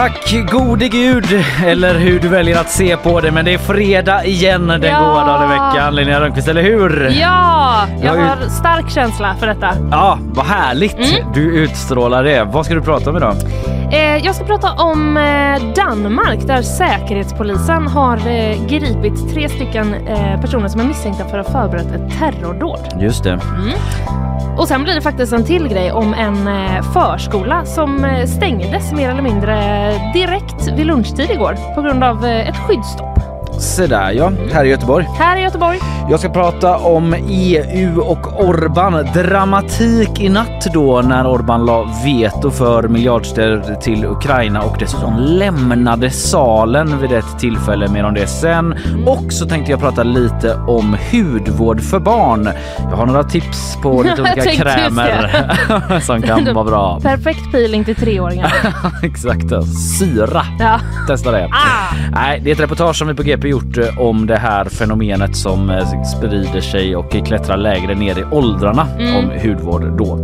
Tack gode gud, eller hur du väljer att se på det. Men det är fredag igen den Ja. goda dagen i veckan. Linnea Rönnqvist, eller hur? Ja, jag har stark känsla för detta. Ja, vad härligt Mm. du utstrålar det. Vad ska du prata om idag? Eh, jag ska prata om eh, Danmark där Säkerhetspolisen har eh, gripit tre stycken personer som är misstänkta för att ha förberett ett terrordåd. Just det. Och sen blir det faktiskt en till grej om en förskola som stängdes mer eller mindre direkt vid lunchtid igår på grund av eh, ett skyddsstopp. Se där ja, här i Göteborg. Här i Göteborg. Jag ska prata om EU och Orban. Dramatik i natt då när Orban la veto för miljardstöd till Ukraina och dessutom lämnade salen vid ett tillfälle. Mer om det sen. Och så tänkte jag prata lite om hudvård för barn. Jag har några tips på lite olika krämer som kan vara bra. Perfekt peeling till treåringar. Exakt, syra. Ja. Testa det. Ah. Nej, det är ett reportage som vi på GP gjort eh, om det här fenomenet som eh, sprider sig och klättrar lägre ner i åldrarna Mm. om hudvård då.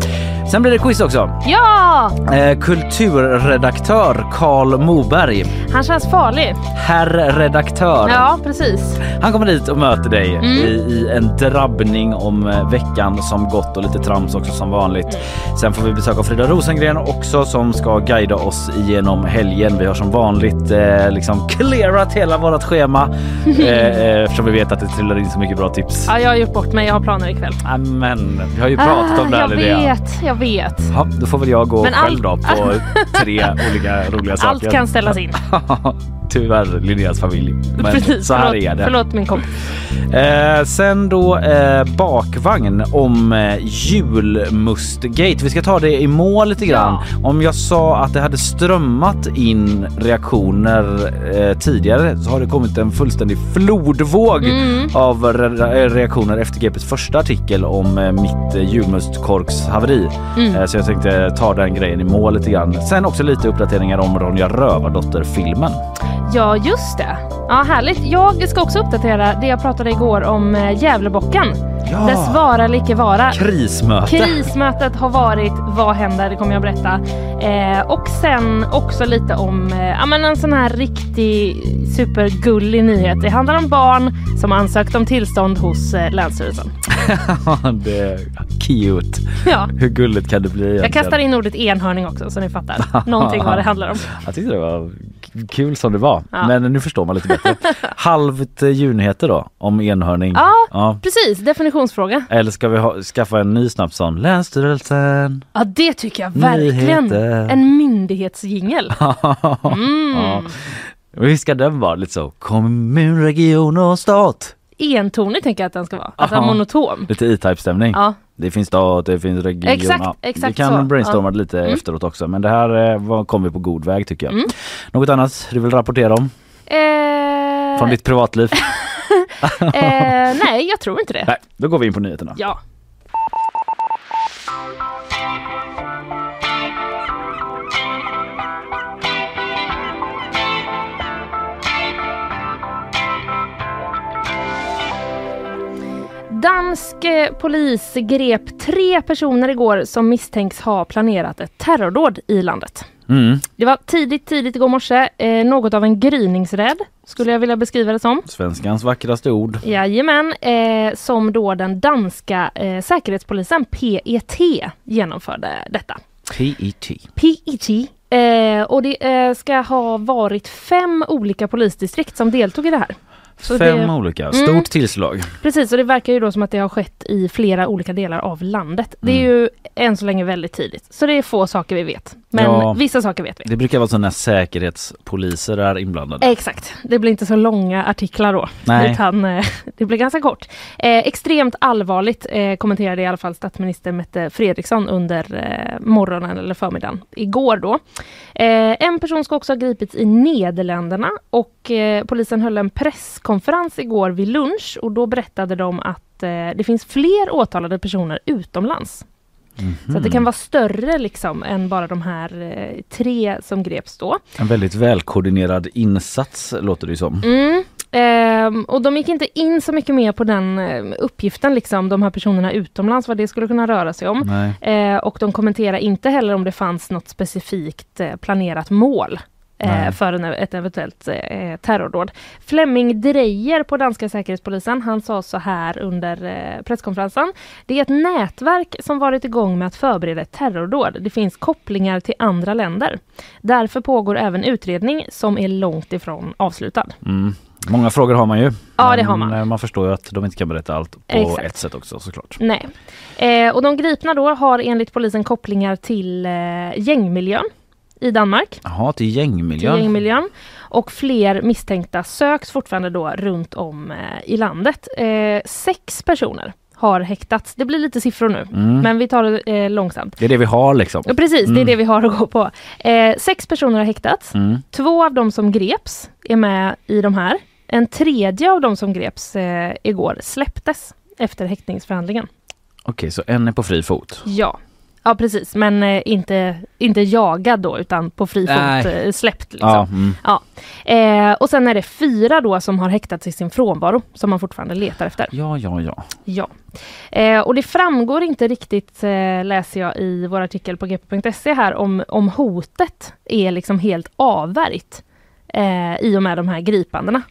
Sen blir det quiz också. Ja! Eh, kulturredaktör Karl Moberg, Han känns farlig. herr redaktör. Ja, precis. Han kommer dit och möter dig Mm. i, i en drabbning om eh, veckan som gått och lite trams också som vanligt. Mm. Sen får vi besök av Frida Rosengren också som ska guida oss igenom helgen. Vi har som vanligt eh, liksom clearat hela vårt schema eh, eh, eftersom vi vet att det trillar in så mycket bra tips. Ja, jag har gjort bort mig. Jag har planer ikväll. Men vi har ju pratat om det här Ah, jag Linnea. vet, jag vet. Ja, då får väl jag gå Men själv allt- då på tre olika roliga saker. Allt kan ställas in. Tyvärr Linneas familj. Men Precis. så här förlåt, är det. Förlåt min kompis. Eh, sen då eh, bakvagn om eh, julmustgate. Vi ska ta det i mål lite grann. Om jag sa att det hade strömmat in reaktioner eh, tidigare så har det kommit en fullständig flodvåg Mm. av re- reaktioner efter GPs första artikel om eh, mitt eh, julmustkorkshaveri. Mm. Eh, så jag tänkte ta den grejen i mål lite grann. Sen också lite uppdateringar om Ronja Rövardotter-filmen. Ja, just det. Ja, härligt. Jag ska också uppdatera det jag pratade igår om eh, Gävlebocken. Ja. Dess vara eller icke vara. Krismöte. Krismötet har varit, vad händer? Det kommer jag berätta. Eh, och sen också lite om eh, men en sån här riktig supergullig nyhet. Det handlar om barn som ansökt om tillstånd hos eh, Länsstyrelsen. det är cute. Ja. Hur gulligt kan det bli egentligen? Jag kastar in ordet enhörning också så ni fattar någonting vad det handlar om. Jag tyckte det var kul som det var. Ja. Men nu förstår man lite bättre. Halvt eh, julnyheter då om enhörning. Ja, Ja. precis. Definitionsfråga. Eller ska vi ha, skaffa en ny snabbt sån? Länsstyrelsen. Ja, det tycker jag verkligen. Nyheter. En myndighetsjingel. Mm. Ja. Hur ska den vara? Lite så kommun, region och stat. Entonig tänker jag att den ska vara. Alltså Aha. monotom. Lite E-Type stämning. Ja. Det finns stat, det finns region. Exakt, ja. exakt Vi kan så. brainstorma Ja. lite Mm. efteråt också. Men det här eh, kom vi på god väg tycker jag. Mm. Något annat du vill rapportera om? Eh, Från ditt privatliv? eh, nej, jag tror inte det. Nej, då går vi in på nyheterna. Ja. Dansk eh, polis grep tre personer igår som misstänks ha planerat ett terrordåd i landet. Mm. Det var tidigt, tidigt igår morse. Eh, något av en gryningsräd skulle jag vilja beskriva det som. Svenskans vackraste ord. Jajamän, eh, som då den danska eh, säkerhetspolisen PET genomförde detta. PET. PET. Eh, och det eh, ska ha varit fem olika polisdistrikt som deltog i det här. Så Fem det- olika. Stort Mm. tillslag. Precis, och det verkar ju då som att det har skett i flera olika delar av landet. Det är Mm. ju än så länge väldigt tidigt, så det är få saker vi vet. Men Ja. vissa saker vet vi. Det brukar vara så när säkerhetspoliser är inblandade. Exakt, det blir inte så långa artiklar då. Nej. Utan eh, det blir ganska kort. Eh, extremt allvarligt eh, kommenterade i alla fall statsminister Mette Fredriksson under eh, morgonen eller förmiddagen igår då. Eh, en person ska också ha gripits i Nederländerna och eh, polisen höll en presskonferens igår vid lunch och då berättade de att eh, det finns fler åtalade personer utomlands. Så att det kan vara större liksom än bara de här eh, tre som greps då. En väldigt välkoordinerad insats låter det som. Mm. Ehm, och de gick inte in så mycket mer på den eh, uppgiften, liksom, de här personerna utomlands, vad det skulle kunna röra sig om. Nej. Eh, och de kommenterar inte heller om det fanns något specifikt eh, planerat mål eh, för en, ett eventuellt eh, terrordåd. Flemming Drejer på danska säkerhetspolisen, han sa så här under eh, presskonferensen. Det är ett nätverk som varit igång med att förbereda ett terrordåd. Det finns kopplingar till andra länder. Därför pågår även utredning som är långt ifrån avslutad. Mm. Många frågor har man ju. Ja, det har man. eh, Man förstår ju att de inte kan berätta allt på Exakt. ett sätt också såklart. Nej. Eh, och de gripna då har enligt polisen kopplingar till eh, gängmiljön i Danmark. Jaha, till Till gängmiljön. gängmiljön. Och fler misstänkta söks fortfarande då runt om eh, i landet. Eh, sex personer har häktats. Det blir lite siffror nu, Mm. men vi tar det eh, långsamt. Det är det vi har liksom. Ja, precis, det är det vi har att gå på. Eh, sex personer har häktats. Mm. Två av dem som greps är med i de här. En tredje av dem som greps eh, igår släpptes efter häktningsförhandlingen. Okej, så en är på fri fot. Ja, ja precis, men eh, inte, inte jagad då utan på fri fot eh, släppt. Liksom. Ja, mm. Ja. Eh, och sen är det fyra då som har häktats i sin frånvaro som man fortfarande letar efter. ja, ja, ja. Ja. Eh, och det framgår inte riktigt, eh, läser jag i vår artikel på gp.se här, om, om hotet är liksom helt avvärjt eh, i och med de här gripandena.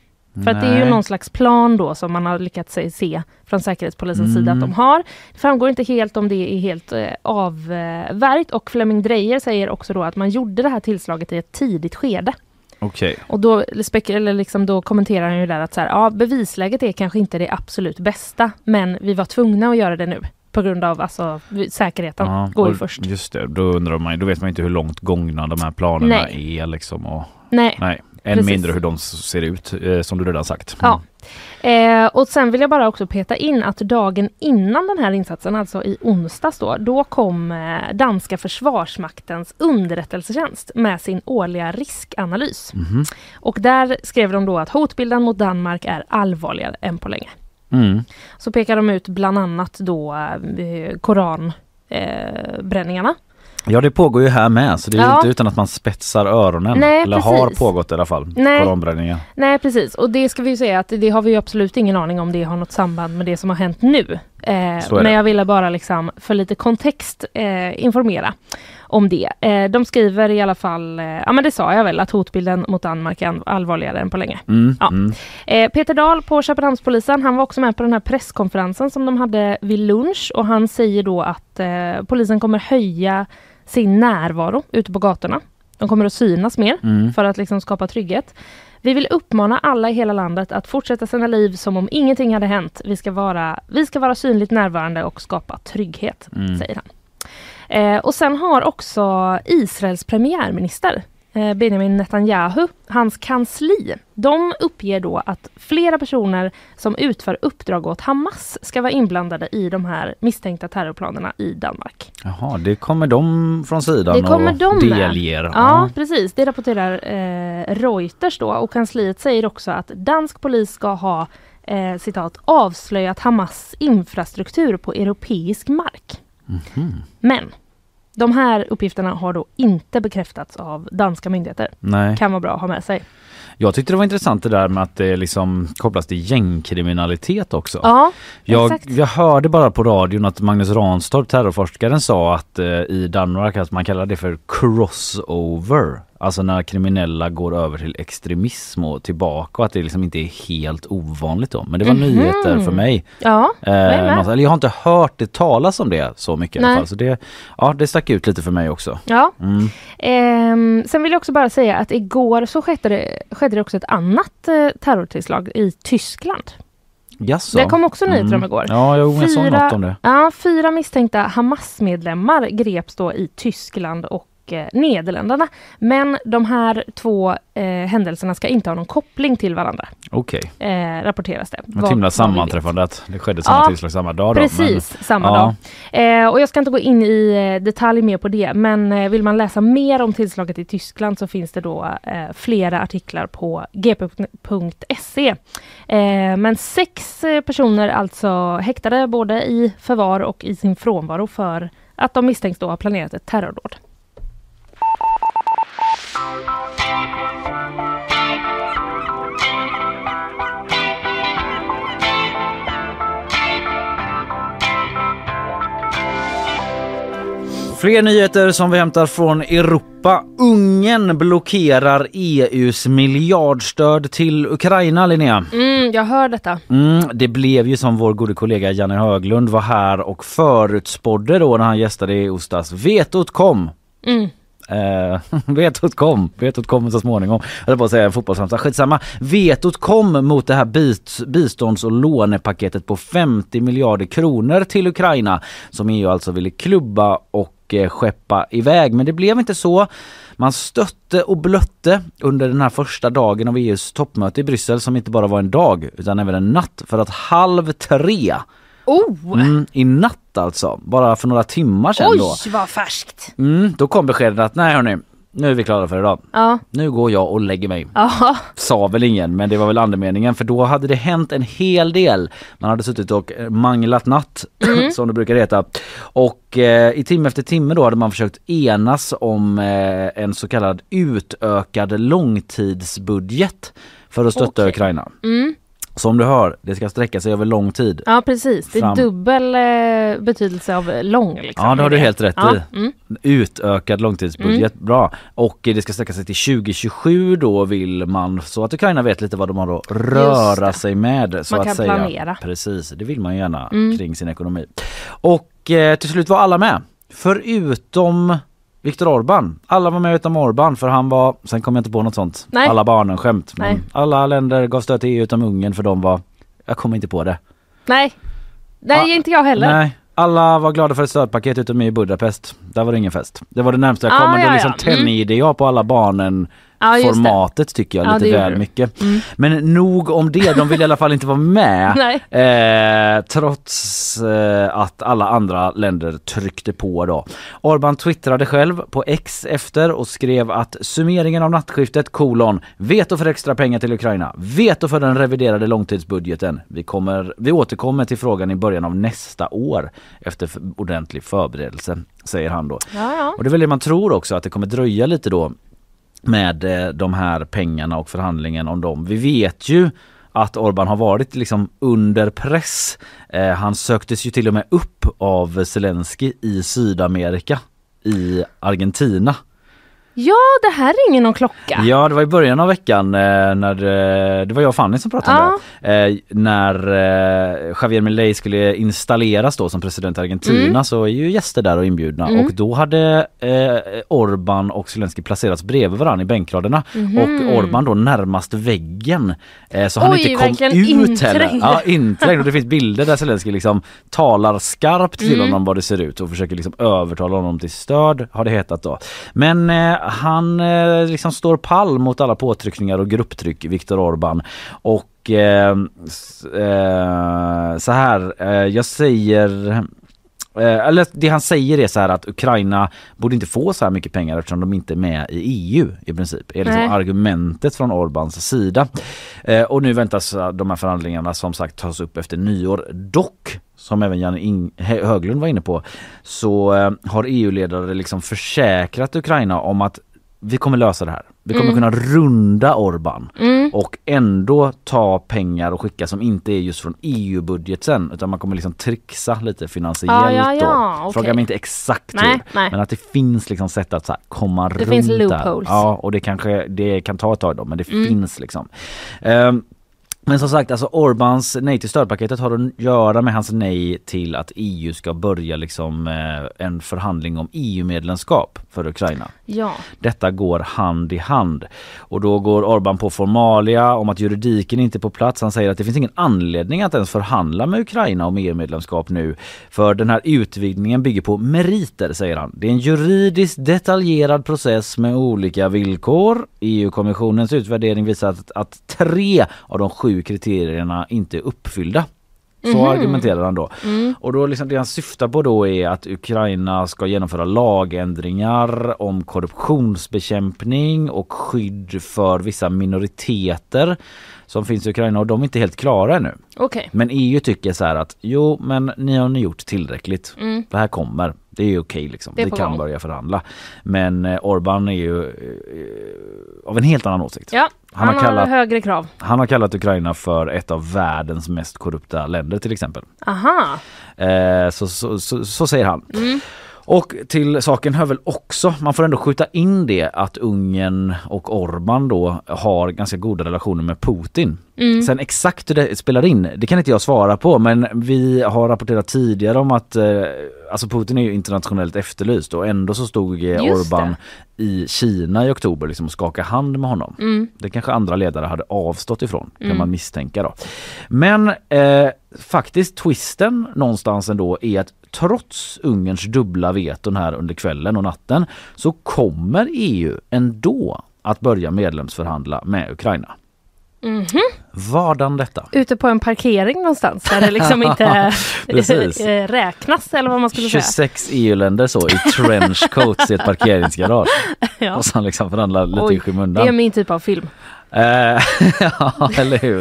För att det är ju någon slags plan då som man har lyckats se- från Säkerhetspolisens sida att Mm. de har. Det framgår inte helt om det är helt eh, avvärjt och Flemming Drejer säger också då att man gjorde det här tillslaget i ett tidigt skede. Okej. Och då, eller liksom då kommenterar han ju där att så här, ja, bevisläget är kanske inte det absolut bästa, men vi var tvungna att göra det nu på grund av alltså, säkerheten Ja, går ju först. Just det, då undrar man då vet man inte hur långt gångna de här planerna Nej. är liksom. Och, Nej. nej, än Precis. mindre hur de ser ut, eh, som du redan sagt. Ja. Eh, och sen vill jag bara också peta in att dagen innan den här insatsen, alltså i onsdags då, då kom eh, danska försvarsmaktens underrättelsetjänst med sin årliga riskanalys. Mhm. Och där skrev de då att hotbilden mot Danmark är allvarligare än på länge. Mm. Så pekar de ut bland annat då eh, koranbränningarna. Eh. Ja det pågår ju här med så det är Ja. inte utan att man spetsar öronen. Nej, Eller har precis. pågått i alla fall. Nej. Nej precis, och det ska vi ju säga att det har vi ju absolut ingen aning om det har något samband med det som har hänt nu. Eh, men jag ville bara liksom för lite kontext eh, informera om det. Eh, de skriver i alla fall, eh, ja men det sa jag väl, att hotbilden mot Danmark är allvarligare än på länge. Mm. Ja. Mm. Eh, Peter Dahl på Köpenhamnspolisen, han var också med på den här presskonferensen som de hade vid lunch och han säger då att eh, polisen kommer höja sin närvaro ute på gatorna. De kommer att synas mer Mm. för att liksom skapa trygghet. Vi vill uppmana alla i hela landet att fortsätta sina liv som om ingenting hade hänt. Vi ska vara, vi ska vara synligt närvarande och skapa trygghet, Mm. säger han. Eh, och sen har också Israels premiärminister Benjamin Netanyahu, hans kansli, de uppger då att flera personer som utför uppdrag åt Hamas ska vara inblandade i de här misstänkta terrorplanerna i Danmark. Jaha, det kommer de från sidan Det kommer och de delger. Ja, precis. Det rapporterar eh, Reuters då och kansliet säger också att dansk polis ska ha eh, citat avslöjat Hamas infrastruktur på europeisk mark. Mhm. Men de här uppgifterna har då inte bekräftats av danska myndigheter. Nej. Kan vara bra att ha med sig. Jag tyckte det var intressant det där med att det liksom kopplas till gängkriminalitet också. Ja, Jag, exakt. jag hörde bara på radion att Magnus Ranstorp, terrorforskaren, sa att eh, i Danmark att man kallar det för crossover. Alltså när kriminella går över till extremism och tillbaka och att det liksom inte är helt ovanligt då. Men det var Mhm. nyheter för mig. Ja, Eh, någonstans. eller jag har inte hört det talas om det så mycket i alla Nej. fall. Så det, ja, det stack ut lite för mig också. Ja. Mm. Ehm, sen vill jag också bara säga att igår så skedde det, skedde det också ett annat eh, terrortillslag i Tyskland. Jaså? Det kom också nyheter om Mm. igår. Ja, jo, jag såg något om det. Ja, fyra misstänkta Hamas-medlemmar greps då i Tyskland och eh, Nederländerna. Men de här två eh, händelserna ska inte ha någon koppling till varandra, Okej. eh, rapporteras det. Ett himla sammanträffande att det skedde samma Ja, tillslag samma dag då. Precis, samma ja. dag. Eh, och jag ska inte gå in i eh, detalj mer på det, men vill man läsa mer om tillslaget i Tyskland så finns det då flera artiklar på gp.se. Men sex personer alltså häktade både i förvar och i sin frånvaro för att de misstänks då ha planerat ett terrordåd. Fler nyheter som vi hämtar från Europa. Ungern blockerar EUs miljardstöd till Ukraina, Linnea. Mm, jag hör detta. Mm, det blev ju som vår gode kollega Janne Höglund var här och förutspådde då när han gästade i Ostas. Vetot kom. Mm. Eh, vetot kom, vetot kom så småningom. Jag höll på att säga en fotbollsramsa, skitsamma. Vetot kom mot det här bist, bistånds och lånepaketet på 50 miljarder kronor till Ukraina som EU alltså ville klubba och eh, skeppa iväg. Men det blev inte så. Man stötte och blötte under den här första dagen av EUs toppmöte i Bryssel som inte bara var en dag utan även en natt för att halv tre Oh! Mm, I natt alltså, bara för några timmar sedan då. Oj, vad färskt! Mm, då kom beskedet att nej hörni, nu är vi klara för idag. Ja, Nu går jag och lägger mig. ja. Sa väl ingen, men det var väl andemeningen för då hade det hänt en hel del. Man hade suttit och eh, manglat natt, som det brukar heta. Och eh, i timme efter timme då hade man försökt enas om eh, en så kallad utökad långtidsbudget för att stötta Okej. Ukraina. Mm. Som du hör, det ska sträcka sig över lång tid. Ja precis, det är Fram. dubbel eh, betydelse av lång. Liksom, Ja det har du i helt rätt ja. i. Mm. Utökad långtidsbudget, bra. Och det ska sträcka sig till 2027 då vill man så att Ukraina vet lite vad de har att röra det. sig med. Så Man att kan säga. planera. Precis, det vill man gärna Mm. kring sin ekonomi. Och eh, till slut var alla med. Förutom Viktor Orban. Alla var med utom Orban för han var, sen kom jag inte på något sånt, Nej. alla barnen skämt. Men Nej. alla länder gav stöd till EU utom Ungern för de var, jag kommer inte på det. Nej, nej Ja, inte jag heller. Nej, alla var glada för ett stödpaket utom i Budapest. Där var det ingen fest. Det var det närmsta jag Ah, kom. men då ja, liksom ja. Mm. tänjde jag på alla barnen Ja, formatet tycker jag Ja, lite väl mycket. Mm. Men nog om det, de vill i alla fall inte vara med. Eh, trots eh, att alla andra länder tryckte på då. Orban twittrade själv på X efter och skrev att summeringen av nattskiftet kolon veto för extra pengar till Ukraina, veto för den reviderade långtidsbudgeten. Vi, kommer, vi återkommer till frågan i början av nästa år efter ordentlig förberedelse, säger han då. Ja, ja. Och det är väl det man tror också att det kommer dröja lite då med eh, de här pengarna och förhandlingen om dem. Vi vet ju att Orban har varit liksom under press. Eh, han söktes ju till och med upp av Zelensky i Sydamerika, i Argentina ja, det här ringer någon klocka. Ja, det var i början av veckan eh, när eh, det var jag och Fanny som pratade om det. Eh, när Javier Milei skulle installeras då som president i Argentina Mm. så är ju gäster där och inbjudna och då hade Orban och Zelensky placerats bredvid varandra i bänkraderna och Orban då närmast väggen. Så han. Oj, inte kom ut heller. inträngd. Ja, inträngd. Och det finns bilder där Zelensky liksom talar skarpt till Mm. honom vad det ser ut och försöker liksom övertala honom till stöd har det hetat då. Men han eh, liksom står pall mot alla påtryckningar och grupptryck, Viktor Orban. Och eh, eh så här, eh, jag säger eller det han säger är så här att Ukraina borde inte få så här mycket pengar eftersom de inte är med i EU i princip. är liksom Nej. argumentet från Orbans sida. Eh, och nu väntas eh, de här förhandlingarna som sagt tas upp efter nyår. Dock, som även Janne Höglund var inne på, så eh, har EU-ledare liksom försäkrat Ukraina om att vi kommer lösa det här. Vi kommer kunna runda Orban och ändå ta pengar och skicka som inte är just från EU-budgeten utan man kommer liksom trixa lite finansiellt Ja, ja, ja, då. okej. Fråga mig inte exakt Nej, hur nej. men att det finns liksom sätt att så här komma Det runt finns där. loopholes. Ja och det kanske det kan ta ett tag då men det Mm. finns liksom. Ehm, men som sagt, alltså Orbans nej till stödpaketet har att göra med hans nej till att EU ska börja liksom eh, en förhandling om EU-medlemskap för Ukraina. Ja. Detta går hand i hand. Och då går Orban på formalia om att juridiken inte är på plats. Han säger att det finns ingen anledning att ens förhandla med Ukraina om EU-medlemskap nu. För den här utvidgningen bygger på meriter, säger han. Det är en juridiskt detaljerad process med olika villkor. EU-kommissionens utvärdering visar att, att tre av de sju kriterierna inte är uppfyllda. Så argumenterar han då. Och då liksom det han syftar på då är att Ukraina ska genomföra lagändringar om korruptionsbekämpning och skydd för vissa minoriteter som finns i Ukraina och de är inte helt klara ännu. Okej. Men EU tycker så här att jo men ni har ni gjort tillräckligt. Det här kommer. Det är okej liksom. Det är Vi kan gång. börja förhandla. Men eh, Orban är ju eh, av en helt annan åsikt. Ja, Han han, har har, kallat- högre krav. Han har kallat Ukraina för ett av världens mest korrupta länder till exempel. Aha. Eh, så, så, så, så säger han. Mm. Och till saken hör väl också, man får ändå skjuta in det att Ungern och Orban då har ganska goda relationer med Putin. Mm. Sen exakt hur det spelar in, det kan inte jag svara på men vi har rapporterat tidigare om att eh, alltså Putin är ju internationellt efterlyst och ändå så stod eh, Orban det. i Kina i oktober liksom och skakade hand med honom. Mm. Det kanske andra ledare hade avstått ifrån kan man misstänka då. Men eh, faktiskt twisten någonstans ändå är att trots Ungerns dubbla veton här under kvällen och natten så kommer EU ändå att börja medlemsförhandla med Ukraina. Mhm. Vadan detta? Ute på en parkering någonstans där det liksom inte räknas eller vad man skulle säga. 26 EU-länder så i trenchcoats i ett parkeringsgarage. Ja. Och sen liksom förhandla lite Oj, i skymundan. det är min typ av film. Eh, ja, eller hur.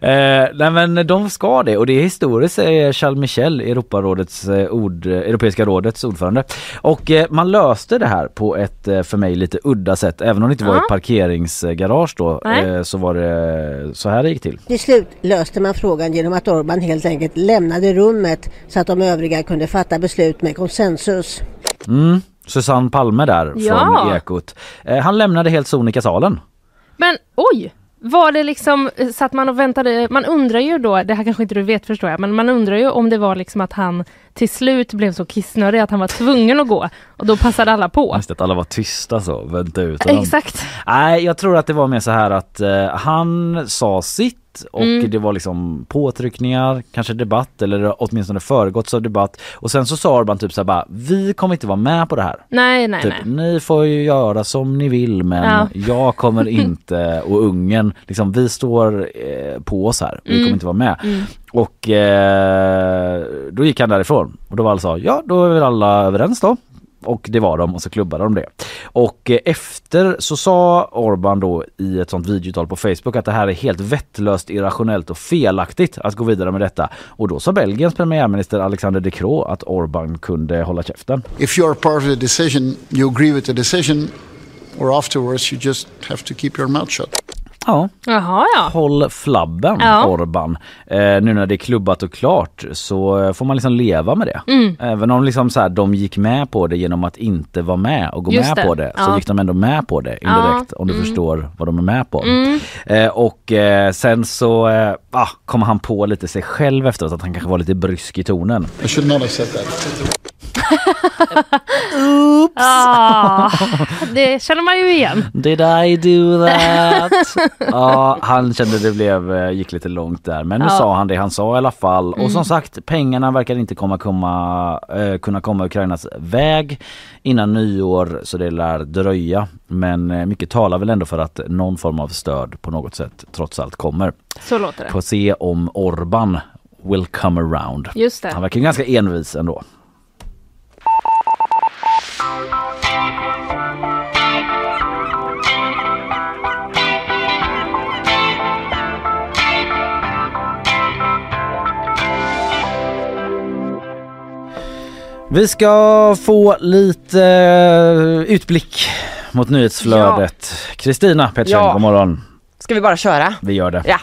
Eh, nej men de ska det och det är historiskt säger Charles Michel, Europarådets, eh, ord, Europeiska rådets ordförande. Och eh, man löste det här på ett eh, för mig lite udda sätt. Även om det inte var Ja. ett parkeringsgarage då eh, så var det så här det gick till. Till slut löste man frågan genom att Orban helt enkelt lämnade rummet så att de övriga kunde fatta beslut med konsensus. Mm. Susanne Palme där Ja. från Ekot. Eh, han lämnade helt sonika salen. Men oj! Var det liksom, eh, satt man och väntade, man undrar ju då, det här kanske inte du vet förstår jag, men man undrar ju om det var liksom att han till slut blev så kissnödig att han var tvungen att gå och då passade alla på. Just att alla var tysta så, vänta ut honom. Exakt. Nej, jag tror att det var mer så här att eh, han sa sitt och Mm. det var liksom påtryckningar, kanske debatt eller åtminstone föregåtts av debatt. Och sen så sa Orban typ så här bara, vi kommer inte vara med på det här. Nej, nej, Typ, nej. ni får ju göra som ni vill men Ja. jag kommer inte och Ungen, liksom vi står eh, på oss här, vi Mm. kommer inte vara med. Och eh, då gick han därifrån och då var alla så, ja då är väl alla överens då. Och det var de och så klubbade de det. Och eh, efter så sa Orban då i ett sånt videotal på Facebook att det här är helt vettlöst, irrationellt och felaktigt att gå vidare med detta. Och då sa Belgiens premiärminister Alexander De Croo att Orban kunde hålla käften. If you are part of the decision, you agree with the decision, or afterwards you just have to keep your mouth shut. Ja, Jaha, ja. håll flabben Ja. Orban. Eh, nu när det är klubbat och klart så eh, får man liksom leva med det. Mm. Även om liksom så här, de gick med på det genom att inte vara med och gå Just med det. på det så Ja. gick de ändå med på det Ja. indirekt om du förstår vad de är med på. Mm. Eh, och eh, sen så eh, ah, kom han på lite sig själv efteråt att han kanske var lite brysk i tonen. I should not have said that. Oops! Ah, det känner man ju igen. Did I do that? ja, han kände det blev, eh, gick lite långt där. Men nu Ja. sa han det han sa i alla fall. Och Mm. som sagt, pengarna verkar inte komma, komma, eh, kunna komma Ukrainas väg innan nyår så det lär dröja. Men eh, mycket talar väl ändå för att någon form av stöd på något sätt trots allt kommer. Så låter det. Får se om Orban will come around. Just det. Han verkar ganska envis ändå. Vi ska få lite eh, utblick mot nyhetsflödet. Kristina Pettersson, Ja. god morgon. Ska vi bara köra? Vi gör det. Ja.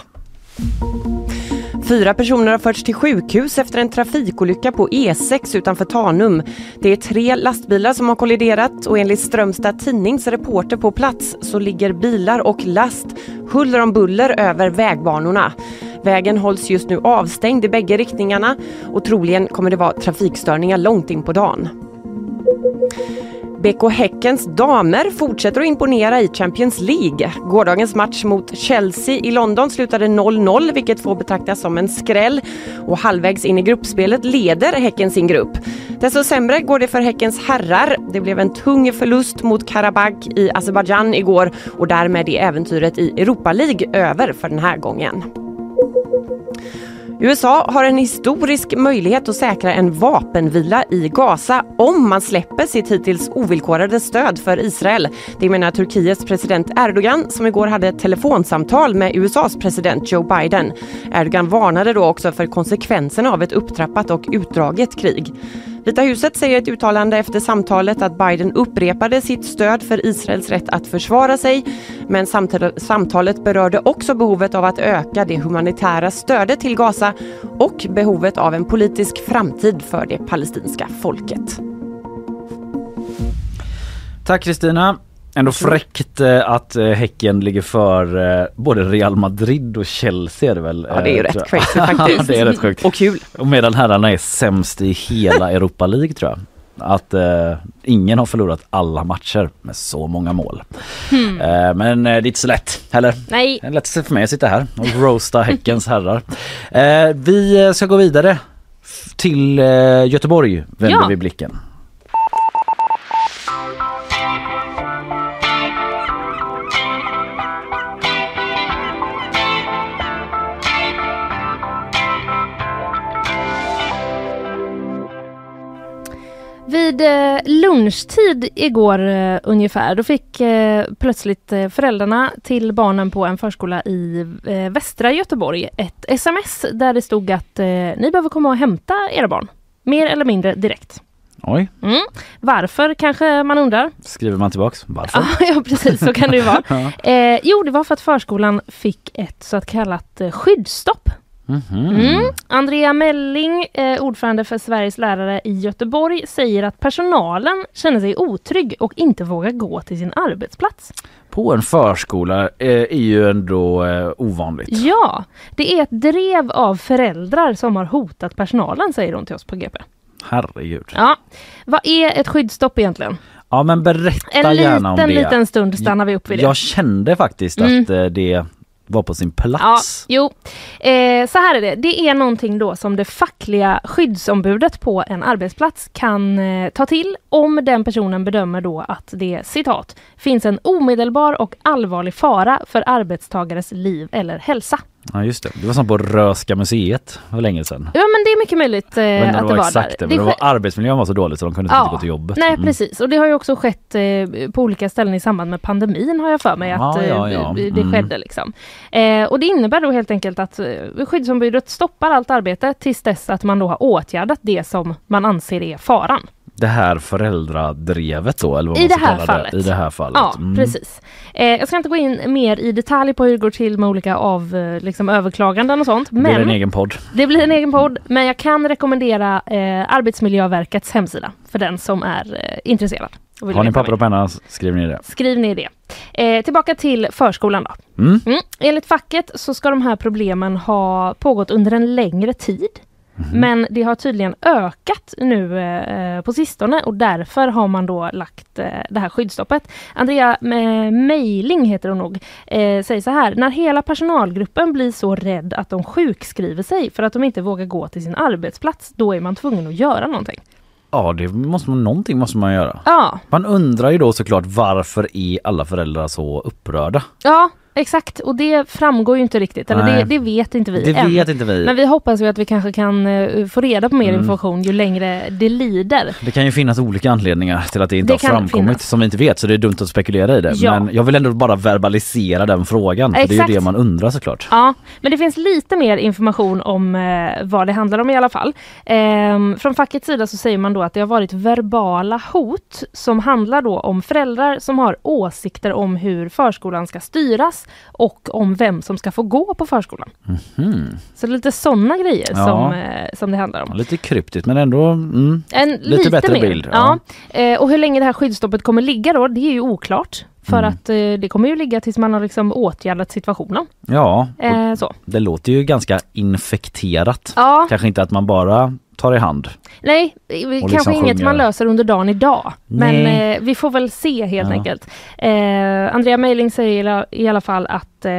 Fyra personer har förts till sjukhus efter en trafikolycka på E6 utanför Tanum. Det är tre lastbilar som har kolliderat och enligt Strömstad Tidnings reporter på plats så ligger bilar och last huller om buller över vägbanorna. Vägen hålls just nu avstängd i bägge riktningarna och troligen kommer det vara trafikstörningar långt in på dagen. BK Häckens damer fortsätter att imponera i Champions League. Gårdagens match mot Chelsea i London slutade 0-0 vilket får betraktas som en skräll. Och halvvägs in i gruppspelet leder Häcken sin grupp. Desto sämre går det för Häckens herrar. Det blev en tung förlust mot Karabakh i Azerbajdzjan igår och därmed är äventyret i Europa League över för den här gången. USA har en historisk möjlighet att säkra en vapenvila i Gaza om man släpper sitt hittills ovillkorade stöd för Israel. Det menar Turkiets president Erdogan som igår hade ett telefonsamtal med USAs president Joe Biden. Erdogan varnade då också för konsekvenserna av ett upptrappat och utdraget krig. Vita huset säger i ett uttalande efter samtalet att Biden upprepade sitt stöd för Israels rätt att försvara sig. Men samtalet berörde också behovet av att öka det humanitära stödet till Gaza och behovet av en politisk framtid för det palestinska folket. Tack Kristina. Ändå fräckt eh, att eh, Häcken ligger för eh, både Real Madrid och Chelsea är det väl? Ja, det är ju rätt crazy faktiskt. det är rätt sjukt. Och kul. Och medan herrarna är sämst i hela Europa League tror jag. Att eh, ingen har förlorat alla matcher med så många mål. Hmm. Eh, men eh, det är inte så lätt heller. Nej. Det är lätt för mig att sitta här och roasta Häckens herrar. Vi ska gå vidare till Göteborg vänder Ja. vi blicken. Vid eh, lunchtid igår eh, ungefär, då fick eh, plötsligt föräldrarna till barnen på en förskola i västra Göteborg ett sms där det stod att ni behöver komma och hämta era barn. Mer eller mindre direkt. Oj, Mm. Varför kanske man undrar? skriver man tillbaks. Varför? ja precis, så kan det ju vara. Eh, jo, det var för att förskolan fick ett så att kallat skyddsstopp. Mhm. Mm. Andrea Melling, eh, ordförande för Sveriges lärare i Göteborg, säger att personalen känner sig otrygg och inte vågar gå till sin arbetsplats. På en förskola eh, är ju ändå eh, ovanligt. Ja, det är ett drev av föräldrar som har hotat personalen, säger hon till oss på GP. Herregud. Ja, vad är ett skyddsstopp egentligen? Ja men berätta En gärna om liten, det. liten stund stannar vi upp vid det. Jag kände faktiskt Mm. att det var på sin Ja, plats. jo. Eh, så här är det. Det är någonting då som det fackliga skyddsombudet på en arbetsplats kan eh, ta till om den personen bedömer då att det citat finns en omedelbar och allvarlig fara för arbetstagares liv eller hälsa. Ja just det. Det var som på Röska museet för länge sedan. Ja men det är mycket möjligt eh, att det var exakt där. det, men det var arbetsmiljön var så dålig så de kunde inte gå till jobbet. Nej Mm. precis och det har ju också skett eh, på olika ställen i samband med pandemin har jag för mig Ja, att eh, ja, ja. det Mm. skedde. Liksom. Eh, och det innebär då helt enkelt att eh, skyddsombudet stoppar allt arbete tills dess att man då har åtgärdat det som man anser är faran. Det här föräldradrevet då eller vad I man det här kalla fallet. det. I det här fallet. Ja, Mm. precis. Eh, jag ska inte gå in mer i detalj på hur det går till med olika av, eh, liksom, överklaganden och sånt. Det blir Men en egen podd. det blir en egen podd, men jag kan rekommendera eh, Arbetsmiljöverkets hemsida för den som är eh, intresserad. Har ni papper och penna skriv ner det. Skriv ner det. Eh, tillbaka till förskolan då. Mm. Mm. Enligt facket så ska de här problemen ha pågått under en längre tid. Men det har tydligen ökat nu eh, på sistone och därför har man då lagt eh, det här skyddsstoppet. Andrea eh, Mejling heter hon nog, eh, säger så här. När hela personalgruppen blir så rädd att de sjukskriver sig för att de inte vågar gå till sin arbetsplats, då är man tvungen att göra någonting. Ja, det måste man, någonting måste man göra. Ja, Man undrar ju då såklart varför är alla föräldrar så upprörda? ja exakt. Och det framgår ju inte riktigt, eller det, det vet inte vi Det än. vet inte vi. Men vi hoppas ju att vi kanske kan eh, få reda på mer Mm. information ju längre det lider. Det kan ju finnas olika anledningar till att det inte Det har framkommit finnas. som vi inte vet så det är dumt att spekulera i det. Ja. Men jag vill ändå bara verbalisera den frågan. För det är ju det man undrar såklart. Ja, men det finns lite mer information om eh, vad det handlar om i alla fall. Ehm, från fackets sida så säger man då att det har varit verbala hot som handlar då om föräldrar som har åsikter om hur förskolan ska styras och om vem som ska få gå på förskolan. Hmm. Så lite sådana grejer Ja. som, eh, som det handlar om. Lite kryptiskt men ändå mm, En lite, bättre mer. bild. Ja. Eh, och hur länge det här skyddsstoppet kommer ligga då, det är ju oklart. För Mm. att eh, det kommer ju ligga tills man har liksom åtgärdat situationen. ja Eh, så. det låter ju ganska infekterat. Ja. Kanske inte att man bara tar i hand. Nej, eh, kanske liksom inget sjunger. man löser under dagen idag. Men eh, vi får väl se helt Ja. enkelt. Eh, Andrea Meiling säger i alla- fall att eh,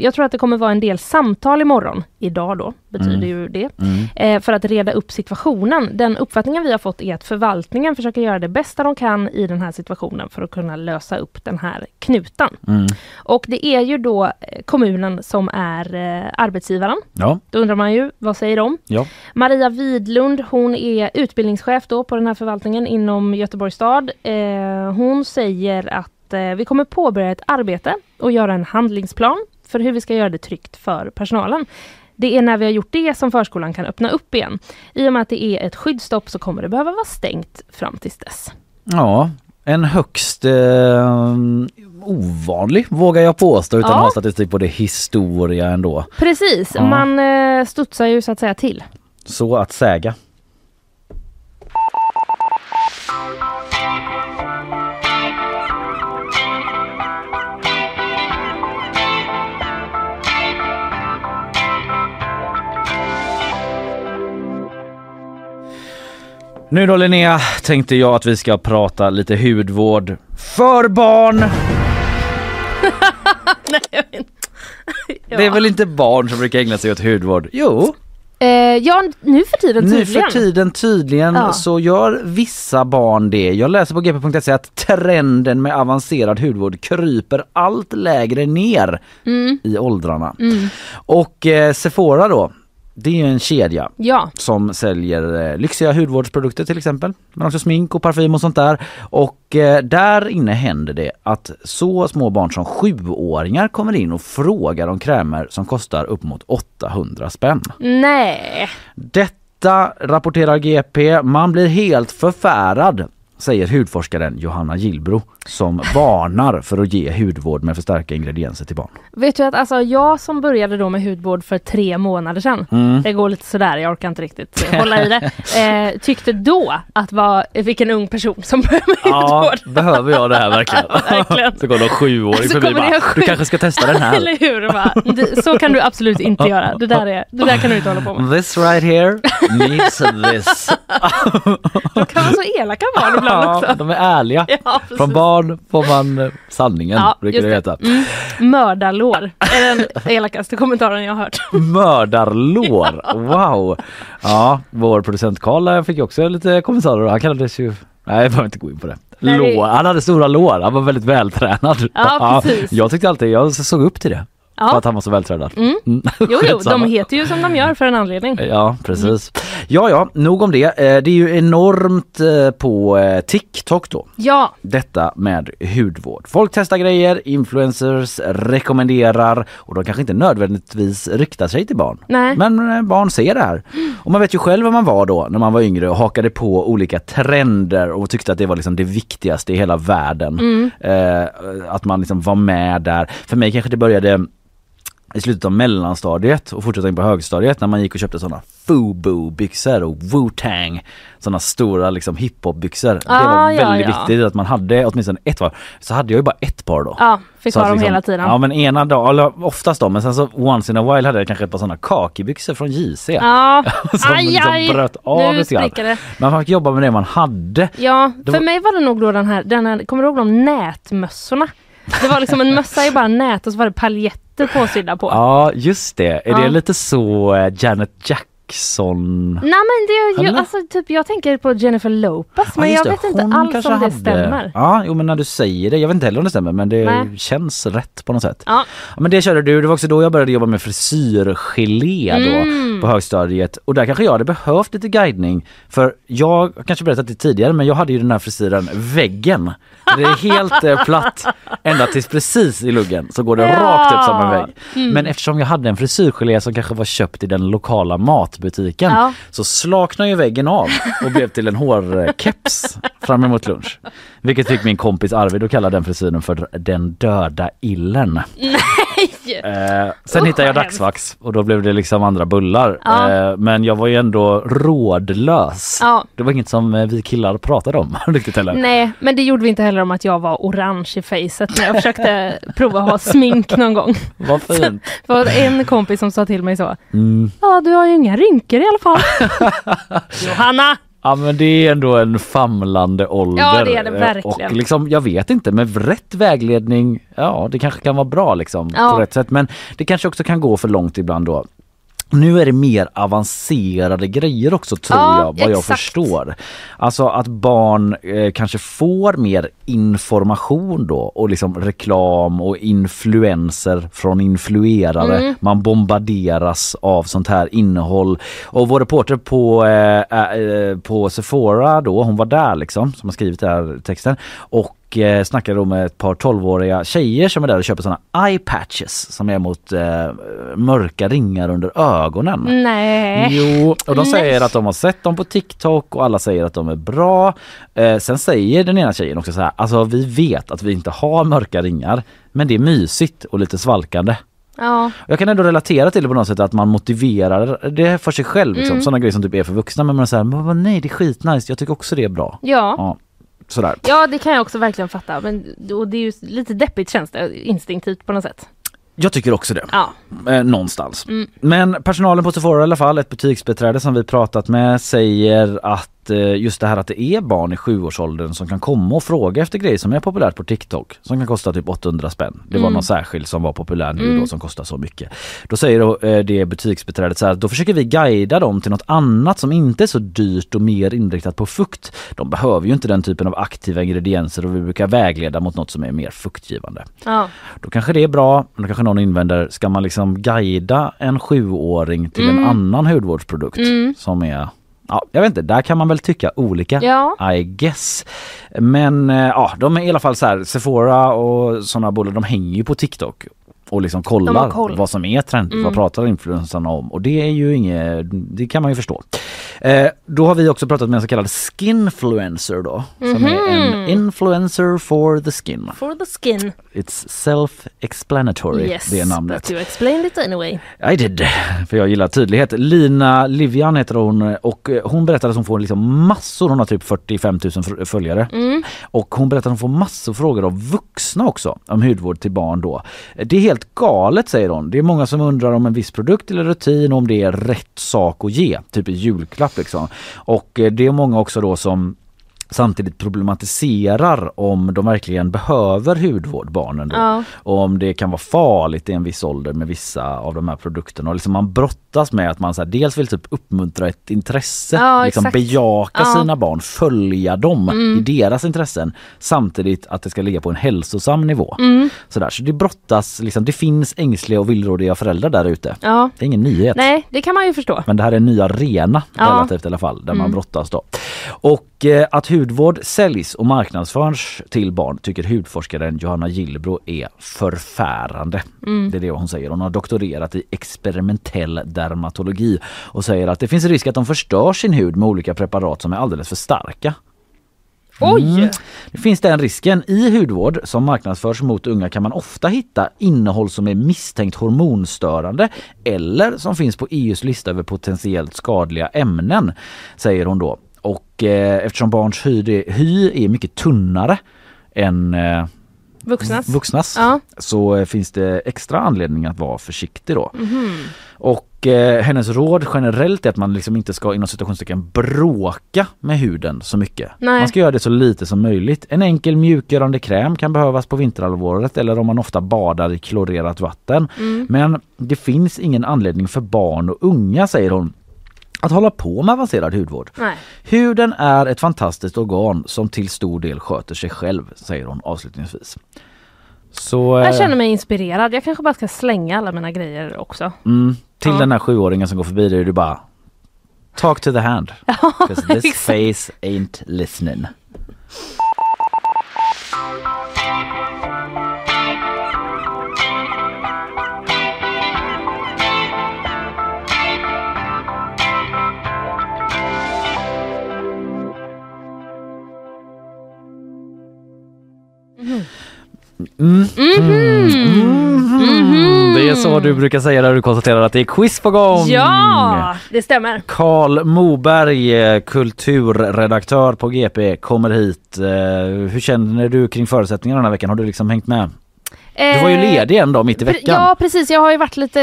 jag tror att det kommer vara en del samtal imorgon, idag då, betyder Mm. ju det, Mm. eh, för att reda upp situationen. Den uppfattningen vi har fått är att förvaltningen försöker göra det bästa de kan i den här situationen för att kunna lösa upp den här knuten. Mm. Och det är ju då eh, kommunen som är eh, arbetsgivaren. Ja, Då undrar man ju, vad säger de? ja. Maria Widlund, hon är utbildningschef då på den här förvaltningen inom Göteborgs stad. Eh, hon säger att eh, vi kommer påbörja ett arbete och göra en handlingsplan för hur vi ska göra det tryggt för personalen. Det är när vi har gjort det som förskolan kan öppna upp igen. I och med att det är ett skyddsstopp så kommer det behöva vara stängt fram tills dess. ja. En högst eh, ovanlig vågar jag påstå utan Ja. att ha statistik på det historia ändå. Precis, Ja. man eh, studsar ju så att säga till. Så att säga. Nu då Linnea tänkte jag att vi ska prata lite hudvård för barn. Nej, jag vet inte. Det är väl inte barn som brukar ägna sig åt hudvård? Jo, Eh, ja, nu för tiden nu tydligen. för tiden tydligen Ja. så gör vissa barn det. Jag läser på gp.se att trenden med avancerad hudvård kryper allt lägre ner Mm. i åldrarna. Mm. Och eh, Sephora då, det är ju en kedja Ja, som säljer eh, lyxiga hudvårdsprodukter till exempel. Men också smink och parfym och sånt där. Och eh, där inne händer det att så små barn som sjuåringar kommer in och frågar om krämer som kostar upp mot 800 spänn. nej. Detta rapporterar GP. Man blir helt förfärad säger hudforskaren Johanna Gillbro som varnar för att ge hudvård med för starka ingredienser till barn. Vet du att alltså jag som började då med hudvård för tre månader sedan, Mm. det går lite sådär, jag orkar inte riktigt hålla i det, eh, tyckte då att var, vilken ung person som började med Ja, hudvård. behöver jag det här verkligen? Verkligen. Så går de sjuåring förbi kommer bara, sju- du kanske ska testa den här. Eller hur? Det- Så kan du absolut inte göra. Det där, är, det där kan du inte hålla på med. This right here needs this. De kan vara så elaka barn ibland Ja, också. de är ärliga. Ja. Från barn får man eh, sanningen, Ja, brukar det heta. Mm. Mördarlår är den elakaste kommentaren jag har hört. Mördarlår, wow! Ja, vår producent Karl eh, fick också lite kommentarer. Han kallades ju Nej jag behöver inte gå in på det- Lår. Han hade stora lår, han var väldigt vältränad. Ja, precis. jag tyckte alltid, jag såg upp till det. För Ja. att han var så vältränad. Mm. Mm. Jo, jo, de heter ju som de gör för en anledning. Ja precis. Ja ja, nog om det. Eh, Det är ju enormt eh, på eh, TikTok då. Ja, Detta med hudvård. Folk testar grejer, influencers rekommenderar och de kanske inte nödvändigtvis riktar sig till barn. nej. Men barn ser det här. Och man vet ju själv vad man var då när man var yngre och hakade på olika trender och tyckte att det var liksom det viktigaste i hela världen. Mm. Eh, att man liksom var med där. För mig kanske det började i slutet av mellanstadiet och fortsatte in på högstadiet när man gick och köpte sådana FUBU byxor och Wu-Tang sådana stora liksom hiphop-byxor. Ah, det var ja, väldigt ja. viktigt att man hade åtminstone ett par. Så hade jag ju bara ett par då. Ja, fick Så ha dem liksom- hela tiden. Ja men ena dag, eller oftast då, men sen så once in a while hade jag kanske ett par sådana kakibyxor från JC. Ja, som aj, liksom aj. bröt av Nu lite grann. Man fick jobba med det man hade. Ja, Det för var- mig var det nog då den här, den här kommer du ihåg de nätmössorna? Det var liksom en mössa i bara nät och så var det paljetter påsydda på. Ja just det, är Ja. det lite så eh, Janet Jackson? Nej men det Eller? alltså typ jag tänker på Jennifer Lopez men Ja, just jag det. vet inte alls om det hade- stämmer. Ja, jo men när du säger det, jag vet inte heller om det stämmer men det Nej. känns rätt på något sätt. Ja. Men det körde du, det var också då jag började jobba med frisyrgelé då Mm. på högstadiet och där kanske jag hade behövt lite guidning för jag kanske berättat det tidigare men jag hade ju den här frisyren väggen. Det är helt eh, platt ända tills precis i luggen så går det Ja. rakt upp som en vägg. Mm. Men eftersom jag hade en frisyrgelé som kanske var köpt i den lokala matbutiken Ja. så slaknade ju väggen av och blev till en hårkeps fram emot lunch. Vilket fick min kompis Arvid att kalla den frisyren för den döda illen. Nej! Eh, sen Usch, hittade jag dagsvax och då blev det liksom andra bullar. Ja. Eh, men jag var ju ändå rådlös. Ja. Det var inget som eh, vi killar pratade om riktigt heller. Nej, men det gjorde vi inte heller om att jag var orange i facet när jag försökte prova att ha smink någon gång. Vad fint. Det var en kompis som sa till mig så. Mm. Ja, du har ju inga rynkor i alla fall. Johanna! Ja men det är ändå en famlande ålder. Ja, det är det verkligen. Och liksom, jag vet inte, med rätt vägledning, ja det kanske kan vara bra liksom Ja. på rätt sätt. Men det kanske också kan gå för långt ibland då. Nu är det mer avancerade grejer också tror Ja, jag, vad jag exakt. förstår. Alltså att barn eh, kanske får mer information då och liksom reklam och influenser från influerare. Mm. Man bombarderas av sånt här innehåll. Och vår reporter på, eh, eh, på Sephora då, hon var där liksom, som har skrivit den här texten. Och eh, snackade då med ett par 12-åriga tjejer som är där och köper såna eye patches som är mot eh, mörka ringar under ögonen. Nej. Jo, och de Nej. säger att de har sett dem på TikTok och alla säger att de är bra. Eh, sen säger den ena tjejen också så här, alltså vi vet att vi inte har mörka ringar men det är mysigt och lite svalkande. Ja. Jag kan ändå relatera till det på något sätt att man motiverar det för sig själv. Liksom. Mm. Sådana grejer som typ är för vuxna men man säger nej det är skitnice, jag tycker också det är bra. Ja. Ja, sådär. ja, det kan jag också verkligen fatta. Men och det är ju lite deppigt känns det instinktivt på något sätt. Jag tycker också det. Ja. Eh, någonstans. Mm. Men personalen på Sephora i alla fall, ett butiksbeträde som vi pratat med säger att eh, just det här att det är barn i sjuårsåldern som kan komma och fråga efter grejer som är populärt på TikTok som kan kosta typ 800 spänn. Det var Mm. någon särskild som var populär nu Mm. då som kostar så mycket. Då säger då, eh, det butiksbeträdet så här, då försöker vi guida dem till något annat som inte är så dyrt och mer inriktat på fukt. De behöver ju inte den typen av aktiva ingredienser och vi brukar vägleda mot något som är mer fuktgivande. Ja. Då kanske det är bra, men då kanske någon invänder, ska man liksom guida en sjuåring till en Mm. annan hudvårdsprodukt Mm. som är Ja, jag vet inte, där kan man väl tycka olika. Ja. I guess. Men eh, ja, de är i alla fall så här, Sephora och sådana bolag, de hänger ju på TikTok och liksom kollar koll. vad som är trendigt, Mm. vad pratar influencerna om och det är ju inget, det kan man ju förstå. Eh, då har vi också pratat med en så kallad skinfluencer då, som är en Mhm. influencer for the skin. For the skin. It's self-explanatory, Yes, det är namnet. but you explained it anyway. I did, för jag gillar tydlighet. Lina Livian heter hon och hon berättar att hon får liksom massor, hon har typ 45 000 fr- följare. Mm. Och hon berättar att hon får massor frågor av vuxna också om hudvård till barn då. Det är helt galet säger hon. Det är många som undrar om en viss produkt eller rutin och om det är rätt sak att ge, typ i julklapp liksom. Och eh, det är många också då som samtidigt problematiserar om de verkligen behöver hudvård, barnen då. Ja. Och om det kan vara farligt i en viss ålder med vissa av de här produkterna. Och liksom man brottas med att man så här, dels vill typ uppmuntra ett intresse, Ja, liksom exakt. bejaka Ja. sina barn, följa dem Mm. i deras intressen samtidigt att det ska ligga på en hälsosam nivå. Mm. Sådär. Så det brottas, liksom, det finns ängsliga och villrådiga föräldrar där ute. Ja. Det är ingen nyhet. Nej, det kan man ju förstå. Men det här är en ny arena relativt i alla fall där man Mm. brottas då. Och att hudvård säljs och marknadsförs till barn tycker hudforskaren Johanna Gillbro är förfärande. Mm. Det är det hon säger. Hon har doktorerat i experimentell dermatologi och säger att det finns risk att de förstör sin hud med olika preparat som är alldeles för starka. Oj! Mm. Det finns den risken. I hudvård som marknadsförs mot unga kan man ofta hitta innehåll som är misstänkt hormonstörande eller som finns på EUs lista över potentiellt skadliga ämnen, säger hon då. Och eh, eftersom barns hy, hy är mycket tunnare än eh, Vuxnas. vuxnas Ja. så eh, finns det extra anledning att vara försiktig då. Mhm. Och eh, hennes råd generellt är att man liksom inte ska inom citationstecken bråka med huden så mycket. Nej. Man ska göra det så lite som möjligt. En enkel mjukgörande kräm kan behövas på vinterhalvåret eller om man ofta badar i klorerat vatten. Mm. Men det finns ingen anledning för barn och unga, säger hon, att hålla på med avancerad hudvård. Nej. Huden är ett fantastiskt organ som till stor del sköter sig själv, säger hon avslutningsvis. Så, Jag eh, känner mig inspirerad. Jag kanske bara ska slänga alla mina grejer också. Mm, till Ja. den här sjuåringen som går förbi dig är du bara Talk to the hand. this face ain't listening. Mm. Mhm. Det är så du brukar säga när du konstaterar att det är quiz på gång. Ja, det stämmer. Karl Moberg, eh, kulturredaktör på GP, kommer hit. Eh, Hur känner du kring förutsättningarna den här veckan? Har du liksom hängt med? Du var ju Eh, ledig en dag mitt i veckan. Ja precis, jag har ju varit lite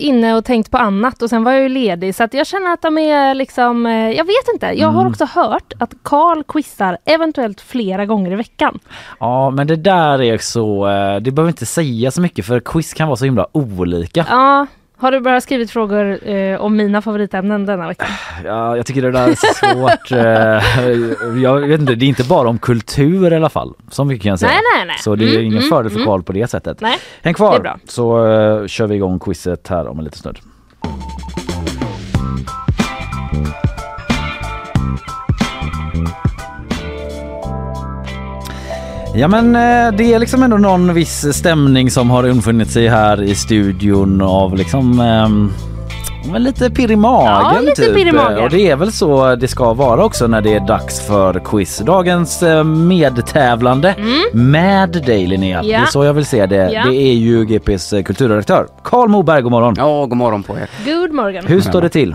inne och tänkt på annat och sen var jag ju ledig så att jag känner att de är liksom, eh, jag vet inte. Jag har Mm. också hört att Karl quizar eventuellt flera gånger i veckan. Ja men det där är så, eh, det behöver inte säga så mycket för quiz kan vara så himla olika. Ja, har du bara skrivit frågor eh, om mina favoritämnen denna vecka? Ja, jag tycker det där är svårt. Eh, jag vet inte, det är inte bara om kultur i alla fall. Så mycket kan jag säga. Nej, nej, nej. Så det är Mm, ingen mm, fördel för mm. Karl på det sättet. Nej, Häng det är kvar bra. så eh, kör vi igång quizet här om en liten stund. Ja men eh, det är liksom ändå någon viss stämning som har infunnit sig här i studion av liksom men lite pirr i magen Ja, lite typ. pirr i magen. Och det är väl så det ska vara också när det är dags för quiz. Dagens eh, medtävlande med dig Linnea. Mm. Ja. Det är så jag vill se det. Ja. Det är ju GPs eh, kulturredaktör Karl Moberg, god morgon. Ja, god morgon på er. Good morgon. Hur står det till?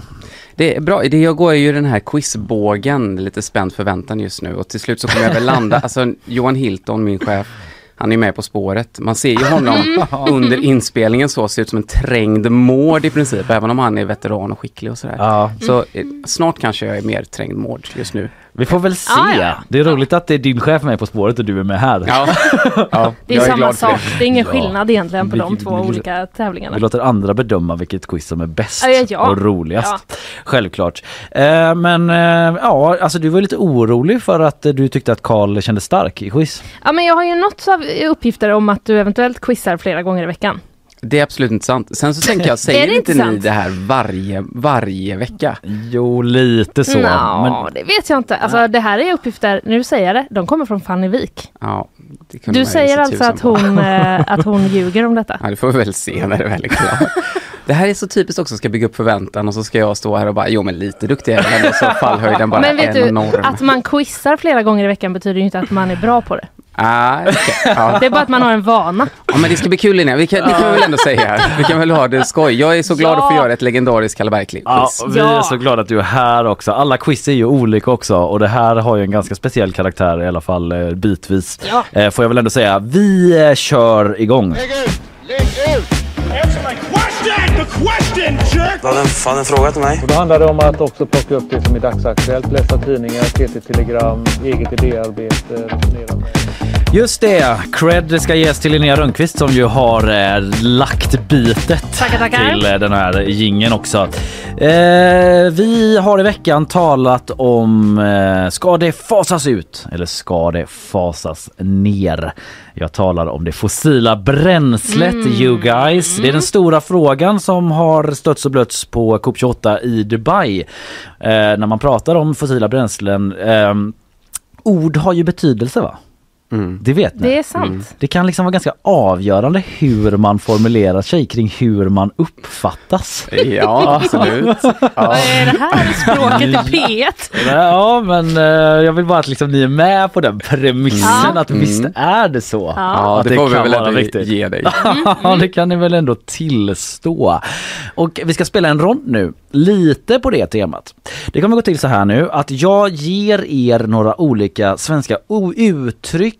Det är bra, det jag går är ju den här quizbågen, lite spänd förväntan just nu och till slut så kommer jag väl landa, alltså Johan Hilton, min chef, han är med På spåret. Man ser ju honom under inspelningen så, ser ut som en trängd mård i princip, även om han är veteran och skicklig och sådär. Ja. Så eh, snart kanske jag är mer trängd mård just nu. Vi får väl se. Ah, ja. Det är roligt att det är din chef med På spåret och du är med här. Ja, ja Det är jag samma sak, det är ingen Ja. skillnad egentligen på Vi- de två vi- olika tävlingarna. Vi låter andra bedöma vilket quiz som är bäst Ja, ja, ja. och roligast. Självklart. Eh, men eh, ja, alltså du var lite orolig för att eh, du tyckte att Karl kändes stark i quiz. Ja men jag har ju nåtts av uppgifter om att du eventuellt quizar flera gånger i veckan. Det är absolut inte sant. Sen så tänker jag, säger det inte inte ni sant? det här varje, varje vecka? Jo, lite så. Nå, Men det vet jag inte. Alltså det här är uppgifter, nu säger jag det, de kommer från Fanny Wik. Ja, det kunde Du säger alltså att hon, eh, att hon ljuger om detta? Ja, det får vi väl se när det väl är klart. Det här är så typiskt också, ska bygga upp förväntan och så ska jag stå här och bara, jo men lite duktig är jag och så fallhöjden bara Men vet du, enorm. att man quizar flera gånger i veckan betyder ju inte att man är bra på det. Ah, okej. ja. Det är bara att man har en vana. ja, men det ska bli kul Linnea, vi kan, det kan vi väl ändå säga. Vi kan väl ha det skoj. Jag är så glad att få Ja. göra ett legendariskt Kalleberg-quiz. Ja, vi Ja. är så glada att du är här också. Alla quiz är ju olika också och det här har ju en ganska speciell karaktär i alla fall eh, bitvis. Ja. Eh, får jag väl ändå säga. Vi eh, kör igång. Answer Du hade fan en fråga till mig. Och då handlar det om att också plocka upp det som är dagsaktuellt, läsa tidningar, TT-telegram, eget idéarbete. resonera med- Just det, cred ska ges till Linnea Rönnqvist som ju har eh, lagt bitet Tackar, tackar. till eh, den här gingen också. Eh, vi har i veckan talat om eh, ska det fasas ut eller ska det fasas ner? Jag talar om det fossila bränslet you guys. Det är den stora frågan som har stötts och blötts på COP28 i Dubai. Eh, när man pratar om fossila bränslen. ehm, ord har ju betydelse va? Det vet ni. Det är sant. Det kan liksom vara ganska avgörande hur man formulerar sig kring hur man uppfattas. Ja, absolut. Vad är det här språket i P1? Ja men eh, jag vill bara att liksom ni är med på den premissen Ja. att visst är det så. Ja, Att det får vi kan väl ändå viktigt. ge dig. Ja, det kan ni väl ändå tillstå. Och vi ska spela en rond nu, lite på det temat. Det kommer gå till så här nu att jag ger er några olika svenska o-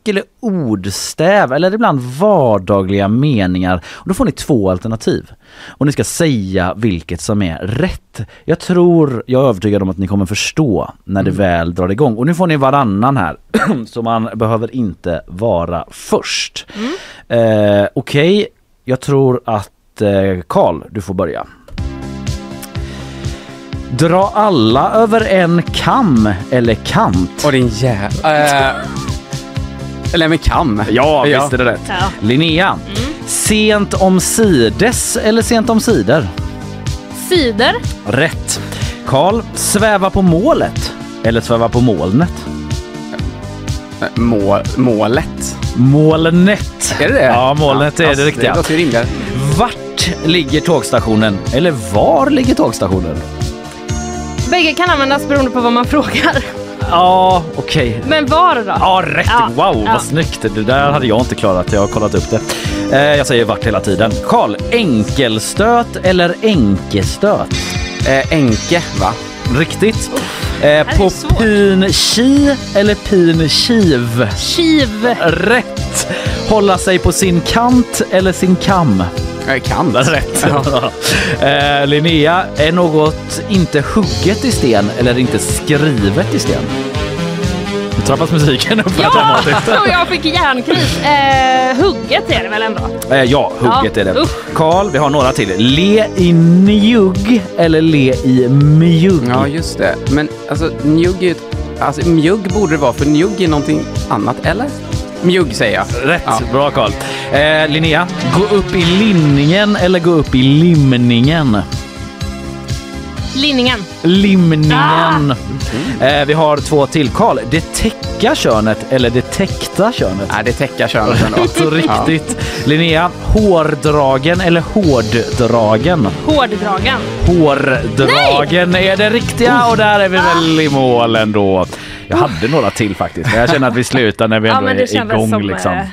uttryck eller ordstäv eller ibland vardagliga meningar. Och då får ni två alternativ. Och ni ska säga vilket som är rätt. Jag tror, jag är övertygad om att ni kommer förstå när det väl drar igång. Och nu får ni varannan här. så man behöver inte vara först. Eh, Okej, jag tror att eh, Karl, du får börja. Dra alla över en kam eller kant? Och din jä... Uh, eller med kam. Ja, visst är det rätt. Ja. Linnea, sent om sides eller sent om sidor? Cider. Rätt. Karl, sväva på målet eller sväva på molnet? Eh, Må, målet. Molnet. Är det det? Ja, molnet är alltså, det riktiga. Det låter ju rimligare. Vart ligger tågstationen? Eller var ligger tågstationen? Bägge kan användas beroende på vad man frågar. Ja, okej. Men var då? Ja, rätt! Ja, Wow, ja. vad snyggt! Det där hade jag inte klarat, jag har kollat upp det. Eh, jag säger vart hela tiden. Karl, enkelstöt eller enkestöt? Eh, enke, va? Riktigt. Eh, på pin ki eller pin kiv? Kiv. Rätt! Hålla sig på sin kant eller sin kam? Jag kan. Rätt. eh, Linnea, är något inte hugget i sten eller inte skrivet i sten? Nu trappas musiken upp här Ja! dramatiskt. Och jag fick hjärnkris. Eh, hugget är det väl ändå? Eh, ja, hugget Ja, är det. Karl, vi har några till. Le i njugg eller le i mjugg? Ja, just det. Men alltså njugg är ju ett... Alltså mjugg borde det vara, för njugg är någonting annat, eller? Mjugg säger jag. Rätt, Ja. bra Karl. Eh, Linnea, gå upp i linningen eller gå upp i limningen? Linningen. Limningen. Eh, vi har två till. Karl, det täcka könet eller det täckta könet? Nej, det täcker könet ändå. Så riktigt. Linnea, hårdragen eller hårddragen? Hårddragen. Hårdragen är det riktiga och där är vi väl i mål ändå. Jag hade några till faktiskt, men jag känner att vi slutar när vi Ja, ändå det är igång. som, liksom. eh,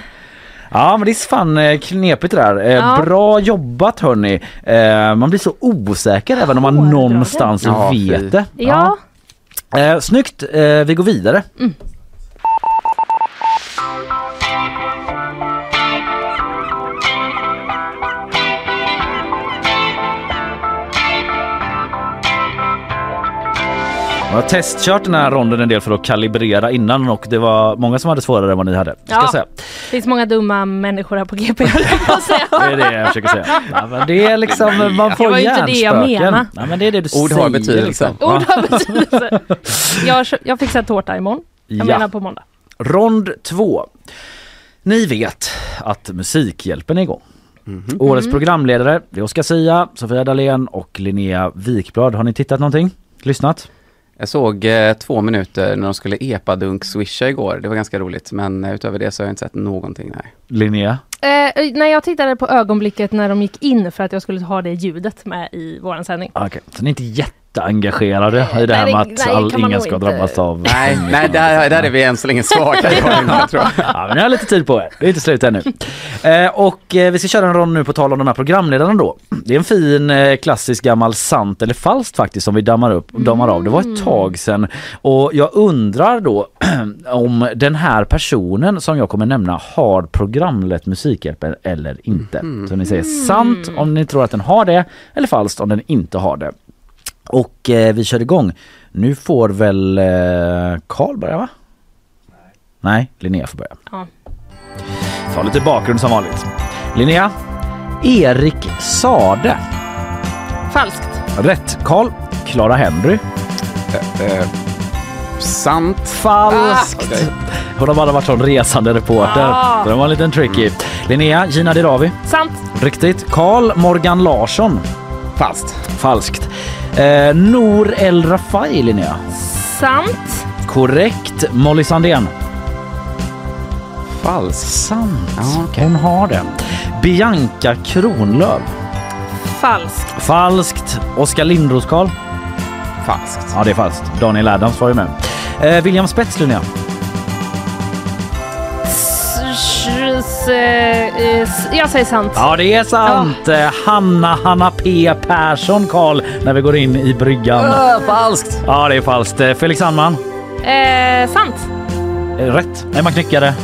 Ja men det är fan eh, knepigt det där. Eh, Ja. Bra jobbat hörni. Man blir så osäker även om man Hårdragen. någonstans Ja, vet det. Ja. Eh, snyggt, vi går vidare. Jag har testkört den här ronden en del för att kalibrera innan och det var många som hade svårare än vad ni hade. Ska Ja. säga. Det finns många dumma människor här på GP jag säga. Det är det jag försöker säga. Ja, men det är liksom, man får Det var inte det jag menade. Nej, men det är det du Ord har säger. betydelse. Liksom. Ord har betydelse. Jag, jag fixar tårta imorgon. Jag Ja. menar på måndag. Rond två. Ni vet att Musikhjälpen är igång. Mhm. Årets programledare det är Oscar Sia, Sofia Dalén och Linnea Wikblad. Har ni tittat någonting? Lyssnat? Jag såg eh, två minuter när de skulle epadunk-swisha igår. Det var ganska roligt, men eh, utöver det så har jag inte sett någonting. Nej. Linnea? Eh, när jag tittade på ögonblicket när de gick in för att jag skulle ha det ljudet med i våran sändning. Okej, så ni är inte jätteengagerade i det här Nej, med att nej, all, ingen ska inte. drabbas av... Nej, nej där, där är vi än så länge svaga. Ja, men ni har lite tid på er. Det är inte slut ännu. Eh, och eh, vi ska köra en rond nu på tal om de här programledarna då. Det är en fin eh, klassisk gammal sant eller falskt faktiskt som vi dammar upp dammar av. Det var ett tag sedan och jag undrar då om den här personen som jag kommer nämna har programlett Musikhjälpen eller inte. Så ni säger sant om ni tror att den har det eller falskt om den inte har det. Och eh, vi kör igång. Nu får väl eh, Karl börja va? Nej, Linnea får börja. Ja. Ta lite bakgrund som vanligt. Linnea. Erik Sade. Falskt. Rätt. Karl. Clara Henry. Eh, sant. Falskt. Ah, okej. Hon har bara varit sån resande reporter. Ah. Den var en liten tricky. Linnea. Gina Dirawi. Sant. Riktigt. Karl Morgan Larsson. Falskt. Falskt. Eh, Nour El Rafai, Linnea. Sant. Korrekt. Molly Sandén. falskt. Sant. Ja, okej. Hon har det. Bianca Kronlöf. Falskt. Falskt. Oskar Lindros Karl. Falskt. Ja, det är falskt. Daniel Adams var ju med. Eh, William Spets, Linnea. Eh, eh, Jag säger sant. Ja, det är sant. Eh, Hanna Hanna P Persson, Karl, när vi går in i bryggan. Äh, falskt. Ja, det är falskt. Eh, Felix Sandman. Eh, sant. Rätt. Emma Knyckare.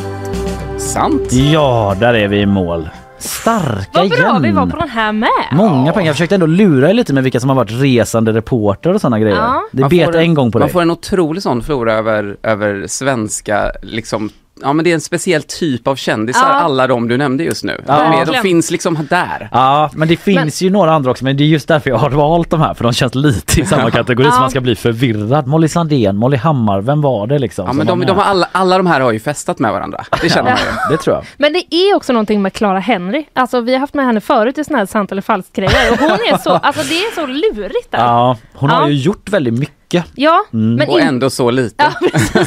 Sant. Ja, där är vi i mål. Starka Vad bra igen. vi var på den här med. Många pengar. Jag försökte ändå lura er lite med vilka som har varit resande reporter och sådana grejer. Ja. Det Man bet får en gång på Man dig. får en otrolig sån flora över, över svenska, liksom, ja men det är en speciell typ av kändisar, Ja. alla de du nämnde just nu. Ja. De, de finns liksom där. Ja, men det finns ju några andra också, men det är just därför jag har valt de här, för de känns lite i samma kategori så Ja. man ska bli förvirrad. Molly Sandén, Molly Hammar, vem var det liksom? Ja men de, de har alla, alla de här har ju festat med varandra. Det känner man ju. Det tror jag. Men det är också någonting med Clara Henry. Alltså vi har haft med henne förut i såna här sant eller falskt grejer och hon är så, alltså det är så lurigt där. Ja, hon har ju gjort väldigt mycket. Ja, men Och ändå så lite. Ja,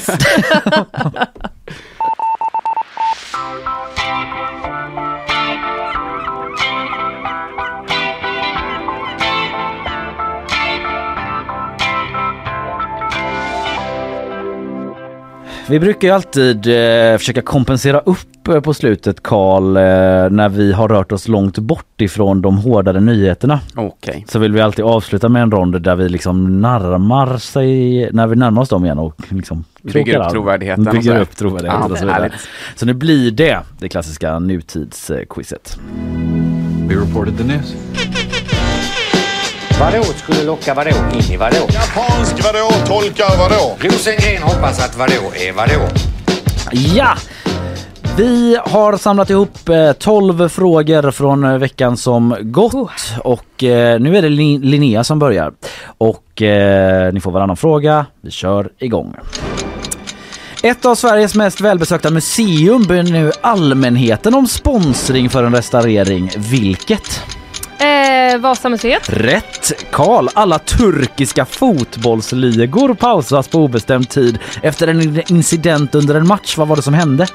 Thank you. Vi brukar ju alltid eh, försöka kompensera upp eh, på slutet Karl eh, när vi har rört oss långt bort ifrån de hårdare nyheterna. Okej. Så vill vi alltid avsluta med en rond där vi liksom närmar sig, när vi närmar oss dem igen och liksom Bygger krokar upp arm. trovärdigheten och Bygger sådär. upp trovärdigheten Ja, och så vidare. härligt. Så nu blir det det klassiska nutidsquizet. We reported the news. Vadå skulle locka vadå in i vadå? Japansk vadå? Tolkar vadå? Rosengren hoppas att vadå är vadå? Ja! Vi har samlat ihop eh, 12 frågor från eh, veckan som gått och eh, nu är det Lin- Linnea som börjar. Och eh, ni får varannan fråga. Vi kör igång. Ett av Sveriges mest välbesökta museum ber nu allmänheten om sponsring för en restaurering. Vilket? Eh, Vasamuseet. Rätt! Karl, alla turkiska fotbollsligor pausas på obestämd tid efter en incident under en match. Vad var det som hände?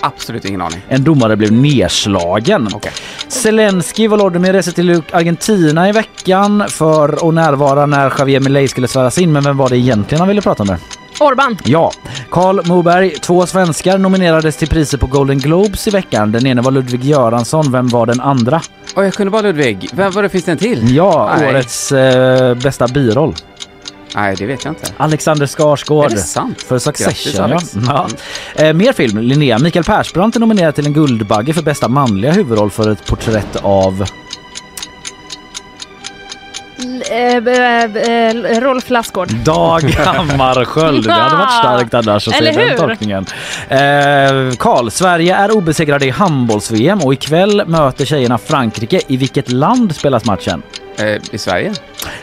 Absolut ingen aning. En domare blev nedslagen. Okej. Zelensky Volodymyr reser till Argentina i veckan för att närvara när Javier Milei skulle sväras in. Men vem var det egentligen han ville prata med? Orban. Ja, Karl Moberg. Två svenskar nominerades till priser på Golden Globes i veckan. Den ene var Ludvig Göransson. Vem var den andra? Och jag kunde bara Ludvig. Vem var det, finns det en till? Ja, Nej. årets eh, bästa biroll. Nej, det vet jag inte. Alexander Skarsgård. Är det sant? För Succession, Grattis, ja. Alex. ja. Eh, mer film. Linnea. Mikael Persbrandt är nominerad till en Guldbagge för bästa manliga huvudroll för ett porträtt av... Eh, b- eh, Rolf Lassgård. Dag Hammarskjöld. Det hade varit starkt annars att se Eller den hur? tolkningen. Eh, Karl, Sverige är obesegrade i handbolls-VM och ikväll möter tjejerna Frankrike. I vilket land spelas matchen? Eh, I Sverige?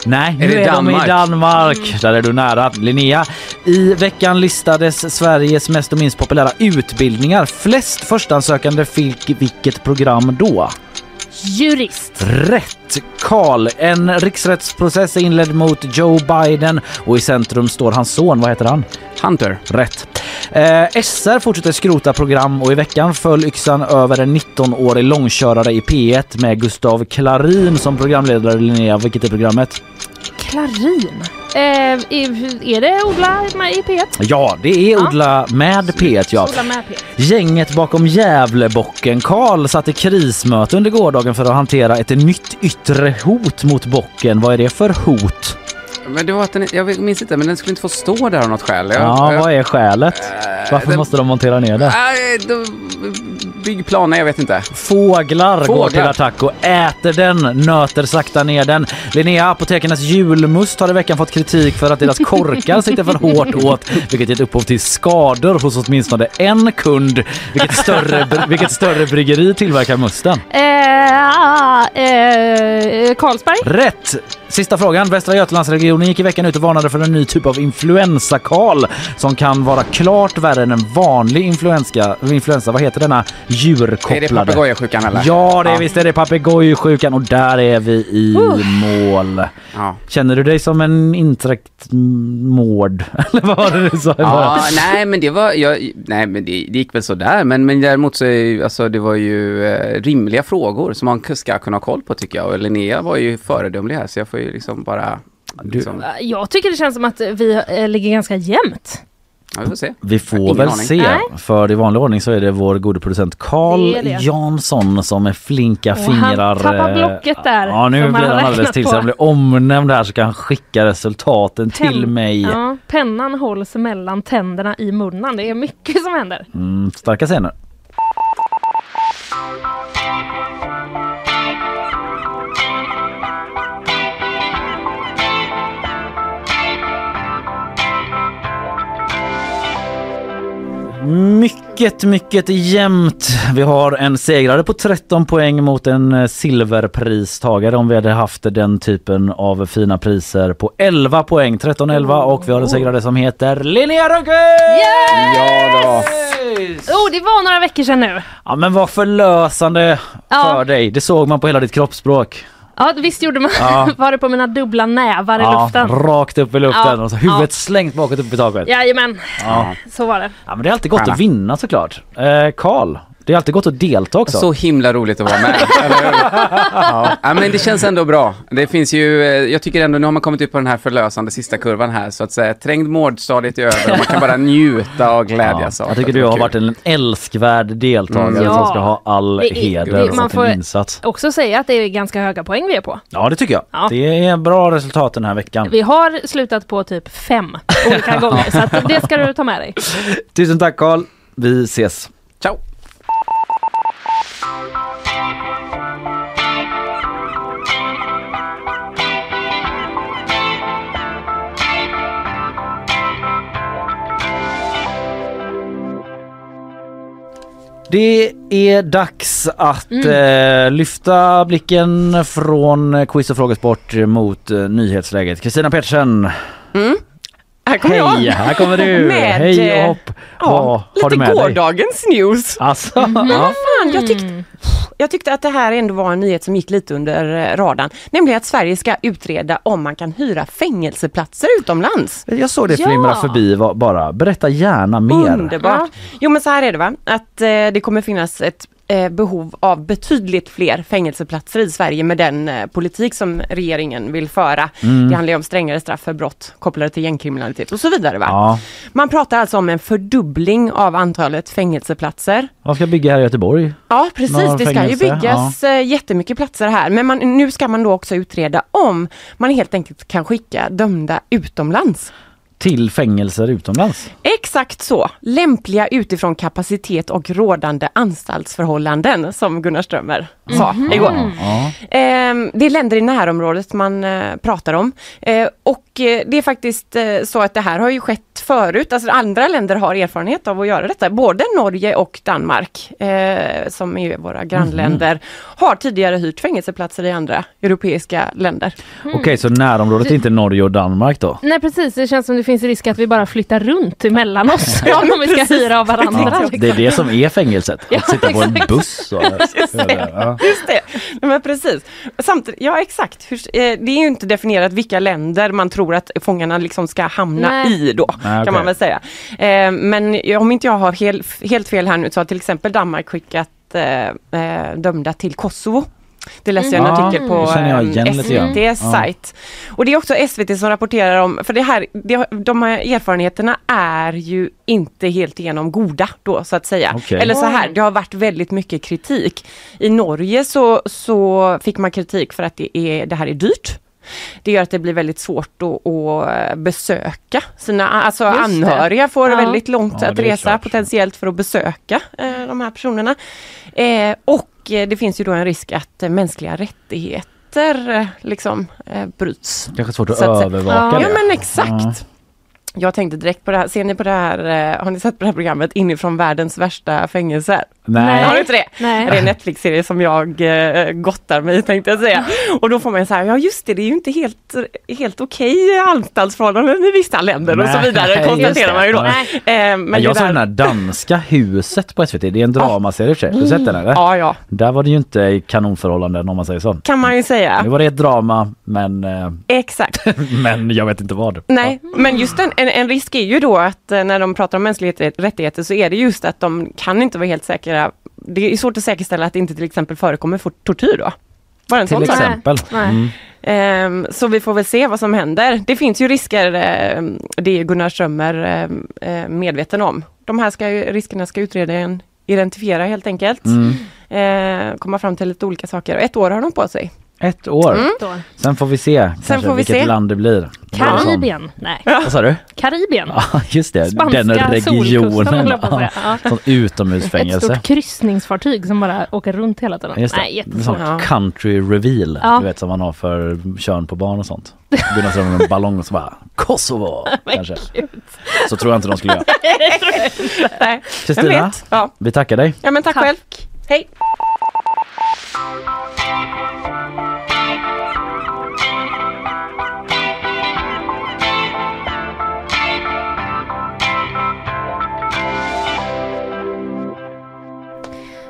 Nej, nu Är det är de i Danmark? Danmark. Där är du nära. Linnea. I veckan listades Sveriges mest och minst populära utbildningar. Flest förstansökande fick vilket program då? Jurist. Rätt! Karl, en riksrättsprocess är inledd mot Joe Biden och i centrum står hans son. Vad heter han? Hunter. Rätt. Eh, SR fortsätter skrota program och i veckan föll yxan över en 19-årig långkörare i P1 med Gustav Klarin som programledare. Linnea, vilket är programmet? Klarin. Eh, är, det Odla med i P1? Ja, det är Odla med P1 ja. Med P1. Gänget bakom Gävlebocken Karl satt i krismöte under gårdagen för att hantera ett nytt yttre hot mot bocken. Vad är det för hot? Men det var att den, jag minns inte, men den skulle inte få stå där av något skäl. Jag, Ja, jag, vad är skälet? Varför den- måste de montera ner det? Nej, då, bygg planer, jag vet inte. Fåglar, går Fåglar. till attack och äter den, nöter sakta ner den. Linnea, apotekarnas julmust har i veckan fått kritik för att deras korkar sitter för hårt åt, vilket gett upphov till skador hos åtminstone en kund. Vilket större, vilket större bryggeri tillverkar musten? Eh, ah, eh, Carlsberg. Rätt! Sista frågan. Västra Götalandsregionen gick i veckan ut och varnade för en ny typ av influensakal som kan vara klart värre än en vanlig influensa. influensa. Vad heter denna djurkopplade? Är det papegojasjukan eller? Ja, det är visst är det papegojsjukan och där är vi i mål. Ja. Känner du dig som en insektmård? Eller vad var det du sa? Ja, nej men det var, jag, nej men det, det gick väl sådär men, men däremot så är ju, alltså det var ju eh, rimliga frågor som man ska kunna ha koll på tycker jag och Linnea var ju föredömlig här så jag får ju liksom bara liksom, Jag tycker det känns som att vi eh, ligger ganska jämnt. ja, vi får se. Vi får Ingen väl aning. se. Nej. För i vanlig ordning så är det vår gode producent Carl. Jansson som med flinka Och fingrar... han tappar eh, blocket där. Ja nu blir han alldeles till så han blir omnämnd här så kan han skicka resultaten till Pen- mig. Ja, pennan hålls mellan tänderna i munnen. Det är mycket som händer. Mm, starka scener. Mycket, mycket jämnt. Vi har en segrare på 13 poäng mot en eh, silverpristagare om vi hade haft den typen av fina priser på 11 poäng. 13-11 och vi har en segrare som heter Linnea Rönnqvist! Ja då. Oh, det var några veckor sedan nu. Ja men vad förlösande Ja. för dig. Det såg man på hela ditt kroppsspråk. Ja, visst gjorde man. Ja. Var det på mina dubbla nävar i Ja, luften? rakt upp i luften Ja. och så huvudet Ja. slängt bakåt upp i taket. Jajamän, Ja. så var det. Ja men det är alltid gott Stjärna. att vinna såklart. Eh, Karl, det är alltid gott att delta också. Så himla roligt att vara med. ja. ja, men det känns ändå bra. Det finns ju, eh, jag tycker ändå, nu har man kommit ut på den här förlösande sista kurvan här, så att säga, trängd mårdstadiet är över och man kan bara njuta och glädjas Ja, jag tycker du har Kul. varit en älskvärd deltagare Mm. som ska ha all Det är- heder det- man får- insats. Också säga att det är ganska höga poäng vi är på. Ja det tycker jag. Ja. Det är bra resultat den här veckan. Vi har slutat på typ fem olika gånger, så att det ska du ta med dig. Tusen tack Karl. Vi ses. Ciao! Det är dags att Mm. eh, lyfta blicken från quiz och frågesport mot eh, nyhetsläget. Kristina Pettersen, Här kommer hej! jag. Här kommer du! Med, hej och eh, hopp! Ja, har lite dig? gårdagens news. Alltså, Men ja. vad fan, jag tyckte, jag tyckte att det här ändå var en nyhet som gick lite under eh, radarn. Nämligen att Sverige ska utreda om man kan hyra fängelseplatser utomlands. Jag såg det Ja. flimra förbi va- bara. Berätta gärna mer. Underbart. Jo men så här är det va, att eh, det kommer finnas ett behov av betydligt fler fängelseplatser i Sverige med den eh, politik som regeringen vill föra. Mm. Det handlar om strängare straff för brott kopplade till gängkriminalitet och så vidare. Va? Ja. Man pratar alltså om en fördubbling av antalet fängelseplatser. Vad ska bygga här i Göteborg? Ja precis, Några det ska ju byggas ja. jättemycket platser här. Men man, nu ska man då också utreda om man helt enkelt kan skicka dömda utomlands. Till fängelser utomlands? Exakt så, lämpliga utifrån kapacitet och rådande anstaltsförhållanden som Gunnar Strömmer sa Mhm. igår. Ehm, det är länder i närområdet man eh, pratar om. Eh, och eh, det är faktiskt så att det här har ju skett förut. Alltså andra länder har erfarenhet av att göra detta. Både Norge och Danmark, som är våra grannländer, har tidigare hyrt fängelseplatser i andra europeiska länder. Okej, så närområdet är inte Norge och Danmark då? Nej precis, det känns som det finns risk att vi bara flyttar runt emellan oss Ja, om vi ska precis. hyra av varandra. Ja, liksom. det är det som är fängelset, Ja, att sitta på en buss. Och, Just det. ja. Just det. Men precis. Samtidigt, ja exakt. Eh, det är ju inte definierat vilka länder man tror att fångarna liksom ska hamna Nej. i då, kan man väl säga. Eh, men om inte jag har hel, helt fel här nu så har till exempel Danmark skickat eh, dömda till Kosovo. Det läste jag en Mm. artikel Ja, på eh. SVTs Ja. sajt. Och det är också SVT som rapporterar om, för det här, det, de här erfarenheterna är ju inte helt igenom goda då så att säga. Okej. Eller så här, det har varit väldigt mycket kritik. I Norge så, så fick man kritik för att det, är, det här är dyrt. Det gör att det blir väldigt svårt att, att besöka sina, alltså Just det. anhöriga får Ja. väldigt långt Ja, att resa klart. potentiellt för att besöka eh, de här personerna. Eh, och eh, det finns ju då en risk att eh, mänskliga rättigheter eh, liksom eh, bryts. Kanske svårt att, Så att säga. övervaka Ja, det. Ja men exakt. Jag tänkte direkt på det här, ser ni på det här, eh, har ni sett på det här programmet Inifrån världens värsta fängelser? Nej. Har du inte det? Nej. Det är en Netflix-serie som jag eh, gottar mig tänkte jag säga. Och då får man så här, ja just det, det är ju inte helt, helt okej anstaltsförhållanden i vissa länder och så Nej, vidare konstaterar det. man ju då. Nej. Eh, men jag det såg där- den här danska huset på SVT. Det är en dramaserie i och för sig. Har du sett den eller? Ja, ja. Där var det ju inte i kanonförhållanden om man säger så. Kan man ju säga. Nu var det ett drama men, eh, Exakt. men jag vet inte vad. Nej, men just en, en, en risk är ju då att eh, när de pratar om mänskliga rättigheter så är det just att de kan inte vara helt säkra. Det är svårt att säkerställa att det inte till exempel förekommer tortyr då. Bara en Till sån exempel. Mm. Ehm, så vi får väl se vad som händer. Det finns ju risker, ehm, det är Gunnar Strömmer ehm, eh, medveten om. De här ska, riskerna ska utredaren identifiera helt enkelt. Mm. Komma fram till lite olika saker. Ett år har de på sig. Ett år. Mm. Sen får vi se kanske får vi vilket se. land det blir. Karibien? Nej. Vad sa du? Karibien? Ja just det, Spanska den regionen. höll jag på att säga. Ja. Sånt Ett utomhusfängelse. stort kryssningsfartyg som bara åker runt hela tiden. Just det. Nej, En jättesvårt. sån country reveal, Ja. du vet som man har för kön på barn och sånt. Gunnar med en ballong och så bara Kosovo kanske. Så tror jag inte de skulle göra. Nej, Kristina, vet. Ja. vi tackar dig. ja, men tack, själv. Hej!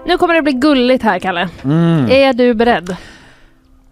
Nu kommer det bli gulligt här Kalle. Mm. Är du beredd?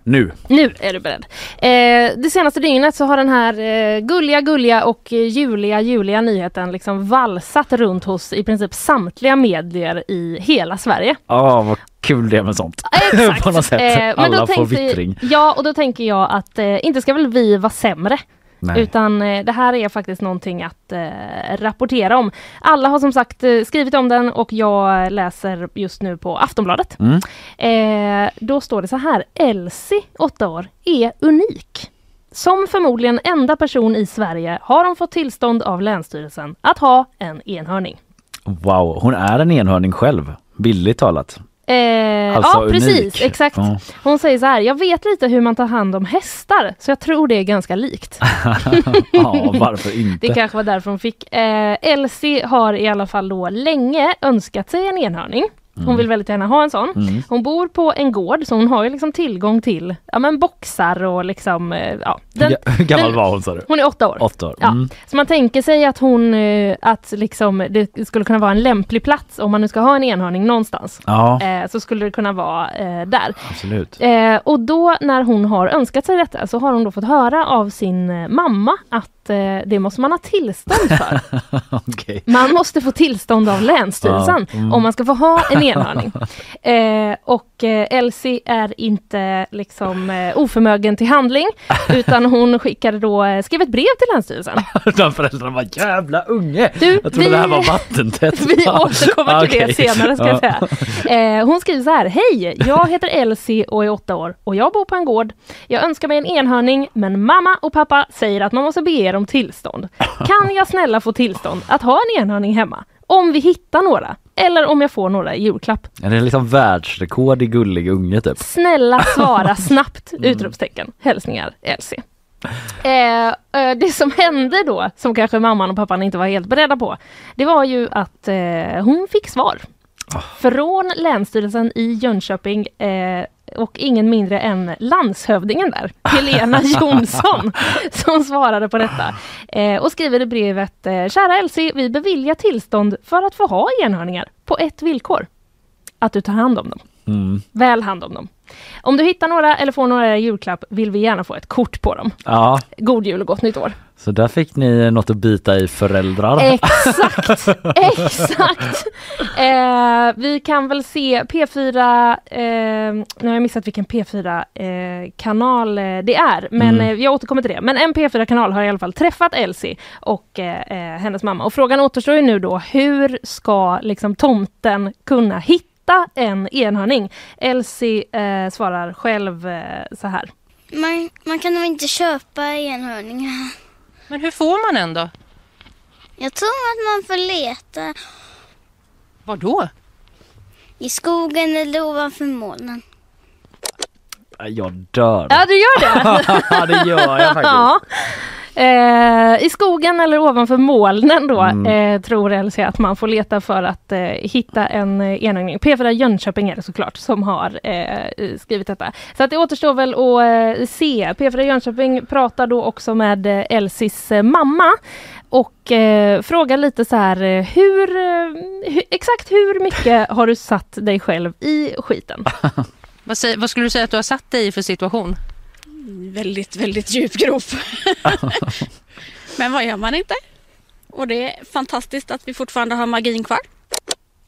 Nu. Nu är du beredd. Eh, det senaste dygnet så har den här eh, gulliga, gulliga och eh, juliga, juliga nyheten liksom valsat runt hos i princip samtliga medier i hela Sverige. Ja, vad kul det med sånt. Exakt. På något sätt. Eh, men Alla då får tänkte- vittring. Ja, och då tänker jag att eh, inte ska väl vi vara sämre. Nej. Utan eh, det här är faktiskt någonting att eh, rapportera om. Alla har som sagt eh, skrivit om den och jag läser just nu på Aftonbladet. Mm. Eh, då står det så här. Elsie, 8 år, är unik. Som förmodligen enda person i Sverige har hon fått tillstånd av Länsstyrelsen att ha en enhörning. Wow, hon är en enhörning själv. Billigt talat. Eh, Alltså ja, precis. unik. Exakt. Ja. Hon säger så här. Jag vet lite hur man tar hand om hästar, så jag tror det är ganska likt. ja, varför inte? Det kanske var därför hon fick. Eh, Elsie har i alla fall då länge önskat sig en enhörning. Hon Mm. vill väldigt gärna ha en sån. Mm. Hon bor på en gård så hon har ju liksom tillgång till ja, men boxar och liksom eh, ja. Den, Hur ga- Hur gammal var hon sa du? hon är åtta år. Åtta år. Ja. Mm. Så man tänker sig att hon, eh, att liksom det skulle kunna vara en lämplig plats om man nu ska ha en enhörning någonstans. Ja. Eh, så skulle det kunna vara eh, där. Absolut. Eh, och då när hon har önskat sig detta så har hon då fått höra av sin eh, mamma att eh, det måste man ha tillstånd för. Okej. Man måste få tillstånd av Länsstyrelsen mm. om man ska få ha en enhörning. Eh, och eh, Elsie är inte liksom eh, oförmögen till handling utan hon skickade då, eh, skrev ett brev till Länsstyrelsen. De föräldrarna var jävla unge. Du, jag trodde vi- det här var vattentätt. Vi återkommer till Okej. det senare ska jag Ja. säga. Eh, hon skriver så här. Hej! Jag heter Elsie och är åtta år och jag bor på en gård. Jag önskar mig en enhörning men mamma och pappa säger att man måste be er om tillstånd. Kan jag snälla få tillstånd att ha en enhörning hemma? Om vi hittar några. Eller om jag får några i julklapp. Är det liksom världsrekord i gullig unge typ? Snälla svara snabbt! Utropstecken. Hälsningar Elsie. Eh, eh, det som hände då, som kanske mamman och pappan inte var helt beredda på, det var ju att eh, hon fick svar. Från Länsstyrelsen i Jönköping eh, och ingen mindre än landshövdingen där, Helena Jonsson, som svarade på detta. Eh, och skriver i brevet, eh, kära Elsie, vi beviljar tillstånd för att få ha enhörningar på ett villkor. Att du tar hand om dem. Mm. Väl hand om dem. Om du hittar några eller får några julklapp vill vi gärna få ett kort på dem. Ja, God jul och gott nytt år. Så där fick ni något att bita i föräldrar. Exakt, exakt. Eh, vi kan väl se P4, eh, nu har jag missat vilken P4-kanal eh, det är, men Mm. eh, jag återkommer till det. Men en P4-kanal har i alla fall träffat Elsie och eh, eh, hennes mamma. Och frågan återstår ju nu då, hur ska liksom tomten kunna hitta en enhörning? Elsie eh, svarar själv eh, så här. Man, man kan nog inte köpa enhörningar. Men hur får man en då? Jag tror att man får leta Var då? i skogen eller ovanför molnen. Jag dör. Ja, du gör det? Ja, det gör jag faktiskt. Ja. Eh, I skogen eller ovanför molnen då Mm. eh, tror Elsie att man får leta för att eh, hitta en eh, enögning. P4 Jönköping är det såklart som har eh, skrivit detta. Så att det återstår väl att eh, se. P4 Jönköping pratar då också med Elsies eh, mamma och eh, frågar lite så här hur, eh, hu- exakt hur mycket har du satt dig själv i skiten? Vad, säger, vad skulle du säga att du har satt dig i för situation? Väldigt, väldigt djup grop. Men vad gör man inte? Och det är fantastiskt att vi fortfarande har magin kvar.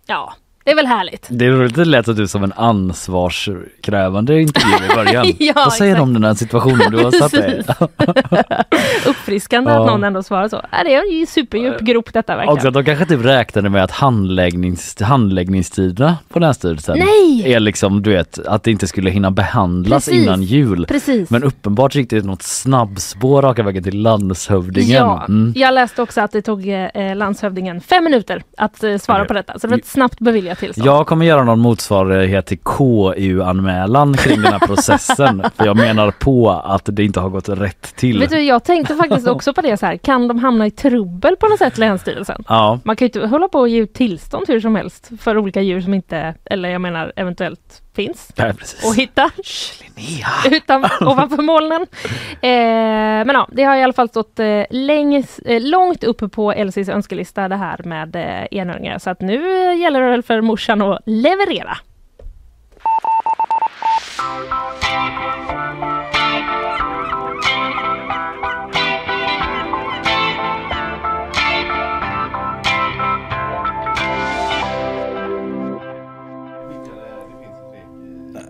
Ja, det är väl härligt. Det är roligt det lät att du som en ansvarskrävande intervju i början. Ja, Vad säger du om den här situationen du har satt dig? Uppfriskande Ja. att någon ändå svarar så. Det är ju superdjup grop detta verkligen. Också att de kanske typ räknade med att handläggnings, handläggningstiderna på Länsstyrelsen Nej! är liksom du vet att det inte skulle hinna behandlas Precis, innan jul. precis. Men uppenbart gick det något snabbspår raka vägen till landshövdingen. Ja, Mm. jag läste också att det tog eh, landshövdingen fem minuter att eh, svara på detta. Så det var ett snabbt beviljat tillstånd. Jag kommer göra någon motsvarighet till KU-anmälan kring den här processen. för jag menar på att det inte har gått rätt till. Vet du, jag tänkte faktiskt också på det så här. Kan de hamna i trubbel på något sätt, Länsstyrelsen? Ja. Man kan ju inte hålla på och ge ut tillstånd hur som helst för olika djur som inte, eller jag menar eventuellt finns Ja, att hitta. Utan, ovanför molnen. Eh, men ja, det har i alla fall stått eh, längs, eh, långt uppe på Elsies önskelista det här med eh, enöringar. Så att nu gäller det väl för morsan att leverera.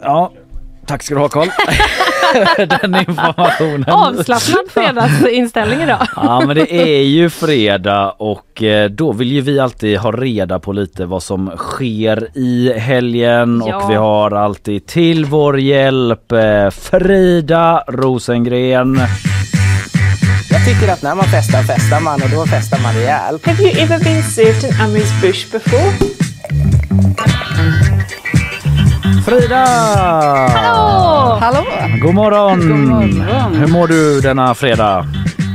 Ja, tack ska du ha Karl. den informationen. Avslappnad fredagsinställning idag. Ja men det är ju fredag och eh, då vill ju vi alltid ha reda på lite vad som sker i helgen Ja. och vi har alltid till vår hjälp eh, Frida Rosengren. Jag tycker att när man festar festar man och då festar man rejält. Have you ever been served an Amuse bush before? Frida! Hallå! Hallå! God morgon! God morgon. Hur mår du denna fredag?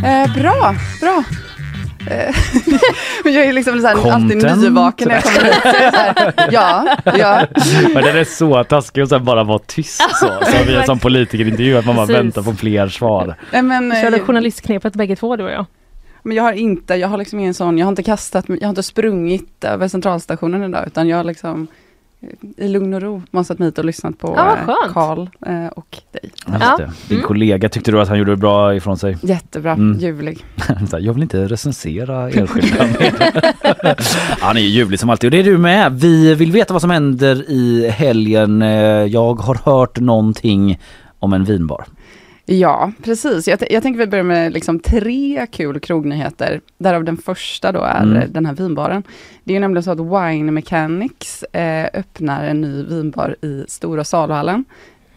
Eh, bra, bra. Eh, jag är liksom så här, alltid nyvaken när jag kommer hit. Så är så här, ja, ja. Men den är så taskig att sen bara vara tyst så. Som vi som politikerintervju att man bara Precis. väntar på fler svar. Nej, men, Vi eh, körde journalistknepet bägge två du och jag. men jag har inte, jag har liksom ingen sån, jag har inte kastat, jag har inte sprungit över centralstationen idag, utan jag har liksom eh, i lugn och ro massat mig hit och lyssnat på Ja, eh. Karl eh, och dig. Just Ja. det. Din Mm. kollega, tyckte du att han gjorde bra ifrån sig? Jättebra, Mm. ljuvlig. Jag vill inte recensera enskilda Han är ju ljuvlig som alltid och det är du med. Vi vill veta vad som händer i helgen. Eh, Jag har hört någonting om en vinbar. Ja, precis. Jag, jag tänker vi börjar med liksom tre kul krognyheter. Därav den första då är Mm. eh, den här vinbaren. Det är ju nämligen så att Wine Mechanics eh, öppnar en ny vinbar i Stora saluhallen.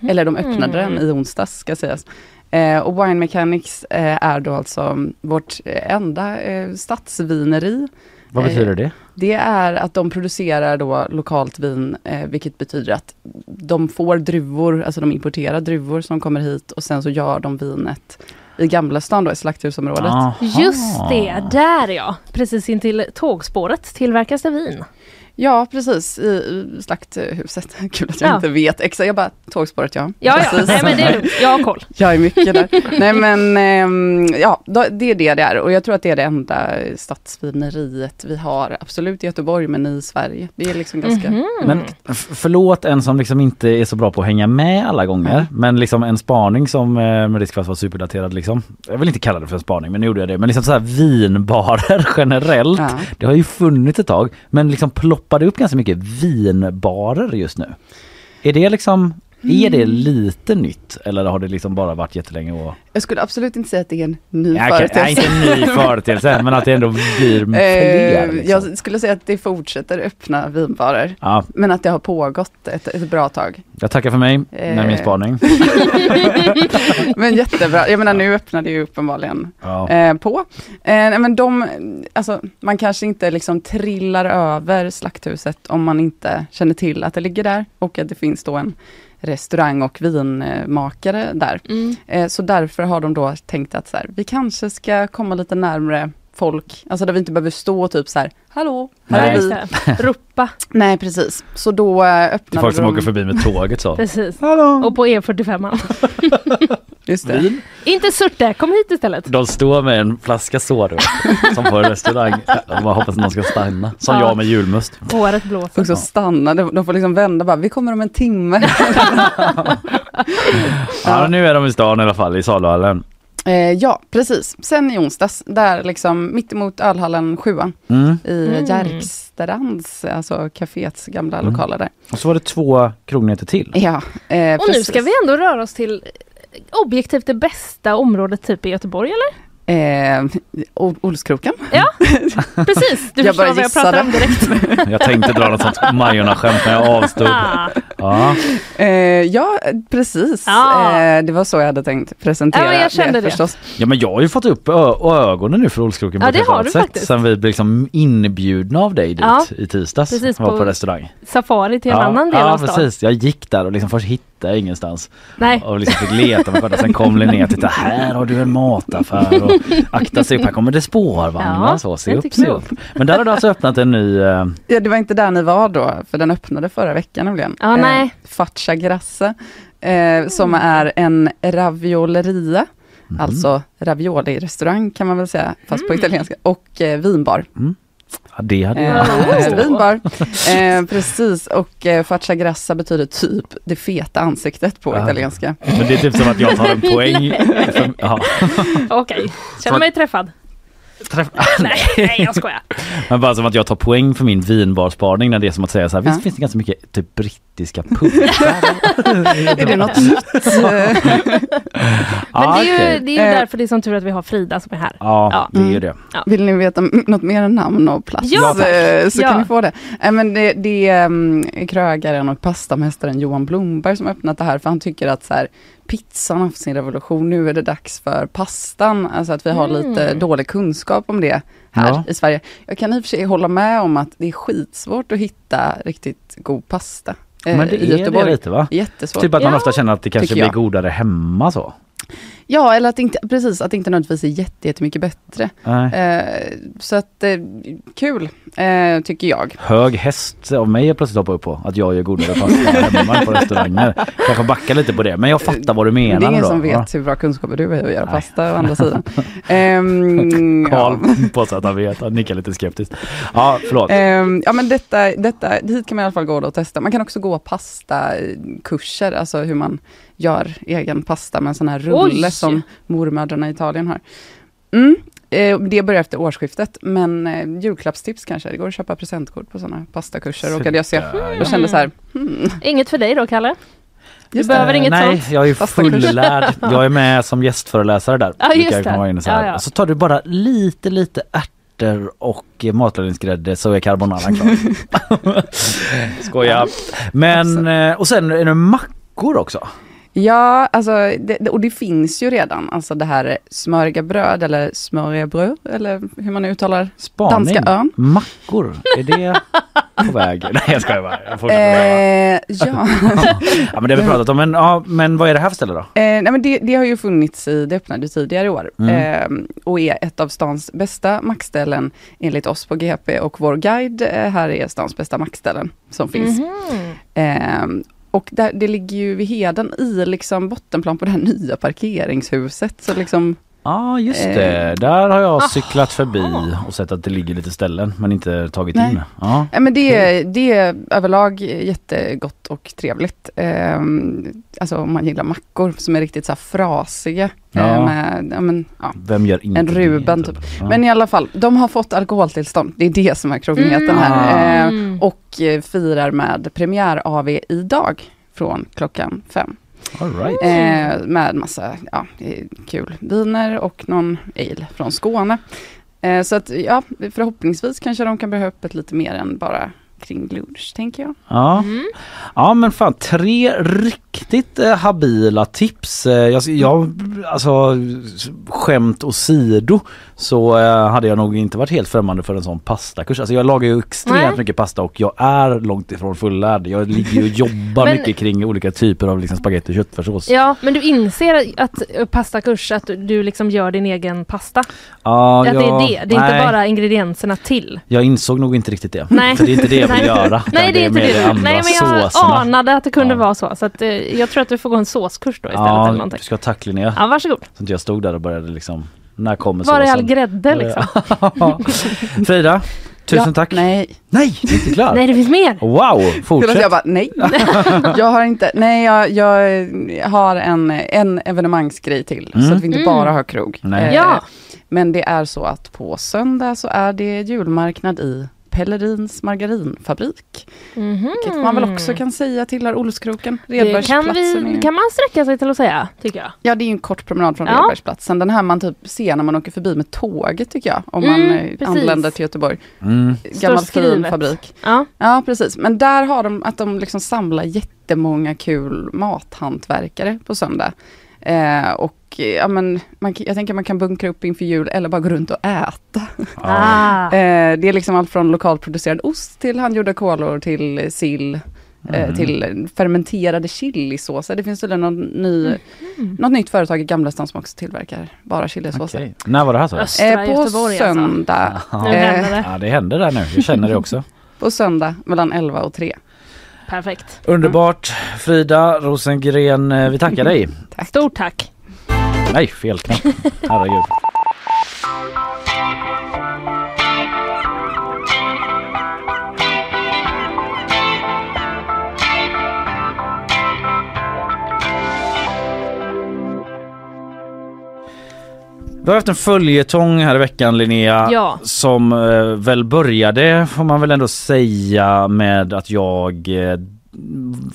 Eller de öppnade Mm. den i onsdags ska sägas. Eh, och Wine Mechanics eh, är då alltså vårt eh, enda eh, stadsvineri. Vad Eh, betyder det? Det är att de producerar då lokalt vin, eh, vilket betyder att de får druvor, alltså de importerar druvor som kommer hit och sen så gör de vinet i Gamla stan då, i slakthusområdet. Aha. Just det, där ja. Precis intill tågspåret tillverkas det vin. Ja, precis, i, slakthuset. Kul att jag Ja. inte vet exakt, jag bara, tågspåret ja. Ja, ja. Nej, men det är. Jag har koll. Jag är mycket där. Nej men, ehm, ja, det är det det är och jag tror att det är det enda stadsvineriet vi har, absolut i Göteborg men i Sverige. Det är liksom ganska... Mhm. Men f- förlåt en som liksom inte är så bra på att hänga med alla gånger. Men liksom en spaning som eh, med risk för att vara superdaterad liksom. Jag vill inte kalla det för en spaning men nu gjorde jag det. Men liksom så här vinbarer generellt. Ja. Det har ju funnits ett tag. Men liksom poppar det upp ganska mycket vinbarer just nu. Är det liksom är det lite nytt eller har det liksom bara varit jättelänge och... Jag skulle absolut inte säga att det är en ny Ja, okej, företeelse. nej, inte en ny företeelse men att det ändå blir fler. Eh, Liksom. Jag skulle säga att det fortsätter öppna vinbarer. Ja, Men att det har pågått ett, ett bra tag. jag tackar för mig med min Eh. spaning. Men jättebra. Jag menar nu öppnar det ju uppenbarligen Ja. eh, på. Eh, men de, alltså, man kanske inte liksom trillar över slakthuset om man inte känner till att det ligger där och att det finns då en restaurang och vinmakare där. Mm. Eh, så därför har de då tänkt att så här, vi kanske ska komma lite närmre folk, alltså där vi inte behöver stå och typ så här, hallå, här Nej. är vi. Ropa. Nej precis, så då eh, öppnade Till folk som de... åker förbi med tåget så. Precis. Och på E45. Just det. Vin. Inte Surte, kom hit istället. De står med en flaska så då, som på en restaurang. Man hoppas att någon ska stanna. Som Ja. jag med julmust. Håret blåser. Också stanna, de, får liksom vända bara, vi kommer om en timme. Ja, nu är de i stan i alla fall, i saluhallen. Eh, ja, precis. Sen i onsdags, där liksom mittemot ölhallen 7 Mm. i Mm. Järkstrands, alltså kaféets gamla Mm. lokaler där. Och så var det två krognheter till. Ja, eh, Och nu precis. ska vi ändå röra oss till objektivt det bästa området typ i Göteborg eller? Eh, Olskroken. Ja, precis. Du Jag förstår vad jag pratar om direkt. Jag tänkte dra något sånt Majorna-skämt men jag avstod. Ja. Eh, ja, precis. Ja. Eh, det var så jag hade tänkt presentera Ja, jag kände det. förstås. ja men jag har ju fått upp ögonen nu för Olskroken Ja, på ett det har annat du sätt. faktiskt. Sen vi blev liksom inbjudna av dig dit Ja. i tisdags. Precis, var på, på- restaurang. Safari till en ja, annan del ja, av stan. precis. Jag gick där och liksom först hittade jag ingenstans. Nej. Och liksom fick leta mig själv. Sen kom Linnea och tittade, här har du en mataffär och akta sig upp, här kommer det spårvagnar. Ja, så, se upp, se upp. Men där har du alltså öppnat en ny... eh, Ja, det var inte där ni var då, för den öppnade förra veckan nämligen. Ja, nej. Eh, Faccia Grasse, eh, som är en ravioleria, Mhm. alltså ravioli-restaurang kan man väl säga, fast Mm. på italienska, och eh, vinbar. Ja, det hade jag. Eh, vinbar. Eh, precis, och eh, Faccia Grassa betyder typ det feta ansiktet på Ah. italienska. Men det är typ som att jag tar en poäng. Okej, känner mig träffad. Träff- Nej, nej jag skojar. Men bara som att jag tar poäng för min vinbarspaning när det är som att säga så här, visst Ja. finns det ganska mycket typ brittiska pubbar? är det något nytt? Men Ja, det är ju, det är ju Eh. därför det är som tur att vi har Frida som är här. Ja, Ja. det är ju det. Vill ni veta något mer än namn och plats? Ja, tack. Eh, så Ja. kan ni få det. Nej, men det, det är um, krögaren och pastamästaren Johan Blomberg som har öppnat det här, för han tycker att så här, pizzan haft sin revolution, nu är det dags för pastan. Alltså att vi har Mm. lite dålig kunskap om det här Ja. i Sverige. Jag kan i och för sig hålla med om att det är skitsvårt att hitta riktigt god pasta. eh, Men det i är Göteborg. det lite va? Jättesvårt. Typ att man Ja, ofta känner att det kanske blir godare hemma så. Ja, eller att inte, precis, att det inte nödvändigtvis är jätte, jättemycket bättre. Eh, så att, eh, kul, eh, tycker jag. Hög häst av mig jag plötsligt hoppa upp på att jag gör godare pasta hemma på restauranger. Kanske backa lite på det men jag fattar vad du Men menar det är ingen då. som vet Ja. hur bra kunskaper du har att göra Nej. pasta å andra sidan. Ehm, Karl ja. påstår att han vet, han nickar lite skeptiskt. Ja, förlåt. Ehm, ja men detta, detta, hit kan man i alla fall gå och testa. Man kan också gå pastakurser, alltså hur man gör egen pasta med en sån här rulle Oj! som mormödrarna i Italien har. Mm. eh, Det börjar efter årsskiftet, men eh, julklappstips kanske. Det går att köpa presentkort på sådana pastakurser. Så Råkade jag se och kände så här, hmm, Inget för dig då, Kalle? Du Just behöver Eh, inget Nej, sånt? jag är fullärd. Jag är med som gästföreläsare där. Ja, just det. så, här. Ja, ja. så tar du bara lite, lite ärtor och matlagningsgrädde så är carbonaran klar. Skoja. Men, eh, och sen är det mackor också. Ja, alltså, det, och det finns ju redan, alltså det här smöriga bröd eller smöriga bröd, eller hur man nu uttalar Spaning. danska ön. Mackor, är det på väg? Nej jag skojar bara. Jag. Eh, ja. ja men det har vi pratat om. Men, ja, men vad är det här för ställe då? Eh, nej men det, det har ju funnits i, det öppnade tidigare i år Mm. eh, och är ett av stans bästa mackställen enligt oss på GP och vår guide eh, här är stans bästa mackställen som finns. Mhm. Eh, och där, det ligger ju vid Heden i liksom bottenplan på det här nya parkeringshuset. Så liksom, ah, just Eh, det, där har jag aha. cyklat förbi och sett att det ligger lite ställen men inte tagit Nej. in. Ja. eh, men det, är- det är överlag jättegott och trevligt. Eh, alltså om man gillar mackor som är riktigt så frasiga. eh, Ja. med, ja, men, ja. Vem gör inte En Ruben det, typ. Ja. Men i alla fall, de har fått alkoholtillstånd. Det är det som är krogheten Mm. här. Eh, och eh, firar med premiär-AV idag från klockan fem. All right. Eh, med massa ja, kul viner och någon ale från Skåne. Eh, så att ja, förhoppningsvis kanske de kan börja öppet lite mer än bara kring lunch tänker jag. Ja. ja men fan tre riktigt eh, habila tips. Eh, jag, jag, alltså skämt åsido så eh, hade jag nog inte varit helt främmande för en sån pastakurs. Alltså jag lagar ju extremt Nej. mycket pasta och jag är långt ifrån fullärd. Jag ligger ju och jobbar Men- mycket kring olika typer av liksom spagetti och köttfärssås. Ja, men du inser att eh, pastakurs, att du- du liksom gör din egen pasta? Ja, att det är det, det är nej. inte bara ingredienserna till? Jag insåg nog inte riktigt det. Nej. För det är inte det jag vill göra. Nej, det är inte det. de andra Nej, men jag såserna. anade att det kunde vara så. Så att, eh, jag tror att du får gå en såskurs då istället eller Ja, någonting. du ska ha tack Linnea. Ja, varsågod. Så inte jag stod där och började liksom, när kommer Var är all grädde liksom? Frida, tusen Ja, tack. Nej. Nej, är inte klart. Nej, det finns mer. Wow, fortsätt. jag bara, nej. jag har inte, nej jag, jag har en, en evenemangsgrej till. Mm. Så att vi inte Mm. bara har krog. Nej. Eh, Ja. Men det är så att på söndag så är det julmarknad i Pellerins margarinfabrik. Mhm. Vilket man väl också kan säga tillhör Olskroken. Det kan, vi, kan man sträcka sig till att säga, tycker jag. Ja det är en kort promenad från Ja. Redbergsplatsen. Den här man typ ser när man åker förbi med tåget tycker jag. Om Mm, man eh, precis. anländer till Göteborg. Mm. Gammal fin fabrik. Ja. Ja precis, men där har de att de liksom samlar jättemånga kul mathantverkare på söndag. Eh, och ja, men, man, jag tänker man kan bunkra upp inför jul eller bara gå runt och äta. Ah. Eh, det är liksom allt från lokalproducerad ost till handgjorda kolor till sill. eh, Mm. Till fermenterade chilisåser. Det finns tydligen någon ny, Mm. något nytt företag i Gamlestan som också tillverkar bara chilisåser. Okej. När var det här så? Östra Eh, på Göteborg alltså. söndag. Nu händer det. Ja det händer där nu, jag känner det också. På söndag mellan 11 och 3. Perfekt. Underbart. Frida Rosengren, vi tackar dig. Stort tack. Nej, fel knapp. Herregud. Vi har haft en följetong här i veckan Linnea Ja. som eh, väl började får man väl ändå säga med att jag eh,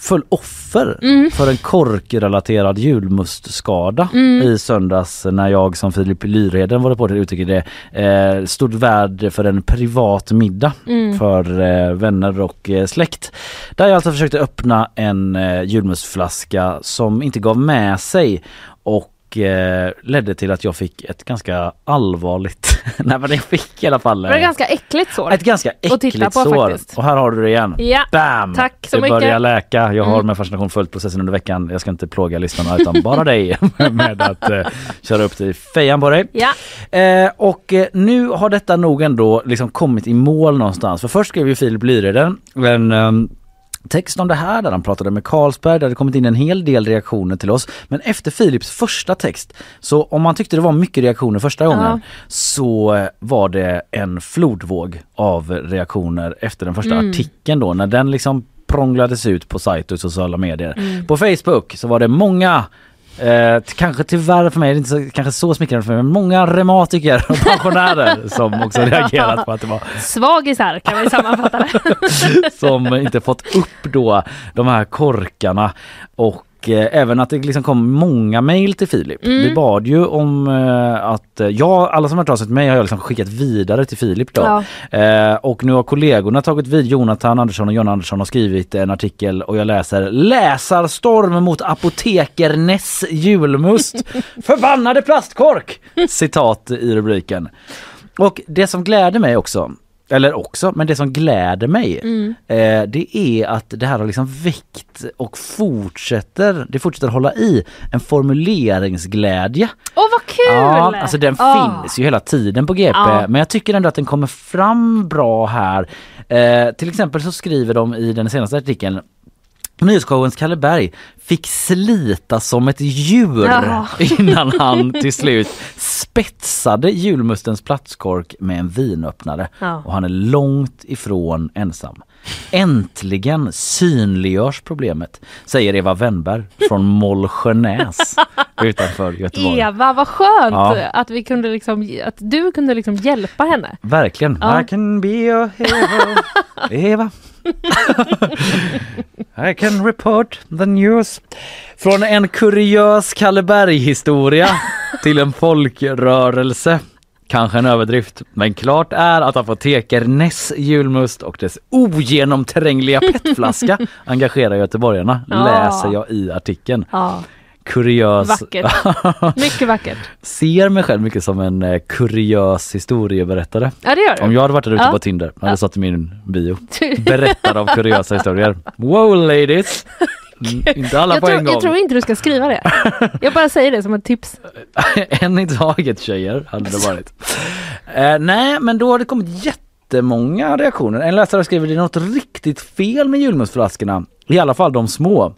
föll offer Mm. för en korkrelaterad julmustskada Mm. i söndags när jag som Filip Lyrheden var reporter uttrycker det eh, stod värd för en privat middag Mm. för eh, vänner och eh, släkt. Där jag alltså försökte öppna en eh, julmustflaska som inte gav med sig och eh, ledde till att jag fick ett ganska allvarligt, nej men jag fick i alla fall Det var eh, ganska äckligt sår. ett ganska att titta äckligt på sår. faktiskt. Och här har du det igen. Ja, Bam! tack så det mycket. börjar läka. Jag har Mm. med fascination följt processen under veckan. Jag ska inte plåga lyssnarna utan bara dig med att eh, köra upp dig i fejan på dig. Ja. Eh, och eh, nu har detta nog ändå liksom kommit i mål någonstans. För först skrev ju Filip Lyreden en text om det här där han pratade med Carlsberg där det kommit in en hel del reaktioner till oss. Men efter Philips första text, så om man tyckte det var mycket reaktioner första gången Ja. så var det en flodvåg av reaktioner efter den första Mm. artikeln då när den liksom prånglades ut på sajt och sociala medier. Mm. På Facebook så var det många Eh, kanske tyvärr för mig, det är inte så, kanske så smickrande för mig, men många reumatiker och pensionärer som också reagerat på att det var Svagisar kan vi sammanfatta det. som inte fått upp då de här korkarna och eh, även att det liksom kom många mejl till Filip. Mm. Vi bad ju om eh, att, eh, ja alla som har till mig har jag liksom skickat vidare till Filip då. Ja. Eh, och nu har kollegorna tagit vid, Jonathan Andersson och John Andersson har skrivit en artikel och jag läser Läsarstorm mot apotekernes julmust. Förbannade plastkork! Citat i rubriken. Och det som gläder mig också eller också, men det som gläder mig Mm. eh, det är att det här har liksom väckt och fortsätter, det fortsätter hålla i en formuleringsglädje. Åh vad kul! Ja, alltså den Ah. finns ju hela tiden på GP Ja. men jag tycker ändå att den kommer fram bra här. Eh, till exempel så skriver de i den senaste artikeln Nyhetsshowens Kalle Berg fick slita som ett djur Ja. innan han till slut spetsade julmustens platskork med en vinöppnare. Ja. Och han är långt ifrån ensam. Äntligen synliggörs problemet, säger Eva Wennberg från Mollsjönäs utanför Göteborg. Eva, vad skönt Ja. att vi kunde liksom, att du kunde liksom hjälpa henne. Verkligen. Ja. I can be your hero. Eva. I can report the news. Från en kuriös Kalleberg historia till en folkrörelse. Kanske en överdrift, men klart är att apoteker julmust och dess ogenomträngliga petflaska engagerar göteborgarna, läser jag i artikeln. Kuriös. vackert. Mycket vackert. Ser mig själv mycket som en eh, kuriös historieberättare. Ja, det gör du. Om jag hade varit där ute Ja. på Tinder, hade Ja. stått i min bio. Berättare av kuriösa historier. Wow ladies! Mm, inte alla jag, på tror, en gång. jag tror inte du ska skriva det. Jag bara säger det som ett tips. en i taget tjejer hade det varit. Eh, nej men då har det kommit jättemånga reaktioner. En läsare skriver det är något riktigt fel med julmustflaskorna. I alla fall de små.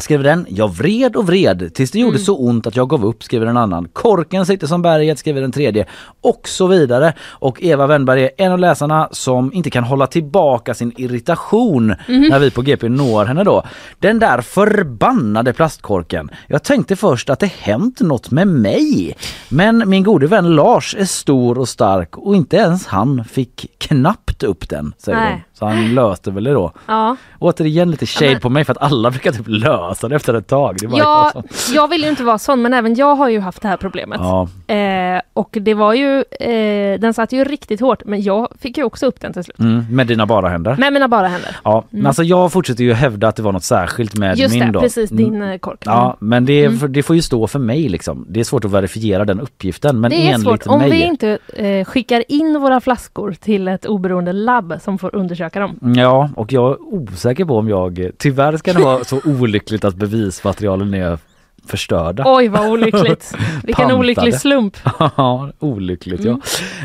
Skriver den, jag vred och vred tills det gjorde så ont att jag gav upp, skriver en annan. Korken sitter som berget, skriver en tredje. Och så vidare. Och Eva Wennberg är en av läsarna som inte kan hålla tillbaka sin irritation när vi på GP når henne då. Den där förbannade plastkorken. Jag tänkte först att det hänt något med mig. Men min gode vän Lars är stor och stark och inte ens han fick knappt upp den, säger Nej. hon. Så han löste väl det då. Ja. Återigen lite shade Ja, men- på mig för att alla brukar typ lösa det efter ett tag. Det Ja, jag jag vill ju inte vara sån men även jag har ju haft det här problemet. Ja. Eh, och det var ju, eh, den satt ju riktigt hårt men jag fick ju också upp den till slut. Mm, med dina bara händer. Med mina bara händer. Ja, men alltså jag fortsätter ju hävda att det var något särskilt med Mm. Just min det, då. precis Mm. din eh, kork. Ja, men det, Mm. det får ju stå för mig liksom. Det är svårt att verifiera den uppgiften. Men det är svårt om mig... vi inte eh, skickar in våra flaskor till ett oberoende labb som får undersöka dem. Ja, och jag är osäker på om jag... Tyvärr ska det vara så olyckligt att bevismaterialen är förstörda. Oj vad olyckligt. Vilken Pantade. olycklig slump. Ja, olyckligt Mm.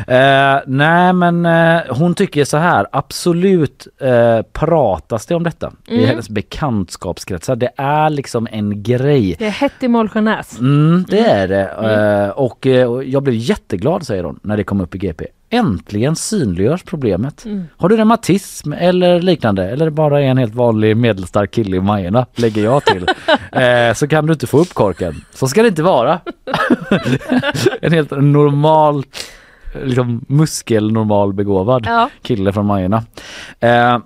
ja. Eh, nej men eh, hon tycker så här, absolut eh, pratas det om detta i Mm. hennes bekantskapskretsar. Det är liksom en grej. Det är hett i Målsjönäs. Mm, det är det. Mm. Eh, och, eh, och jag blev jätteglad säger hon när det kom upp i GP. Äntligen synliggörs problemet. Mm. Har du reumatism eller liknande eller bara en helt vanlig medelstark kille i Majorna lägger jag till. eh, så kan du inte få upp korken. Så ska det inte vara. en helt normal liksom muskelnormal begåvad Ja. kille från Majorna. Eh,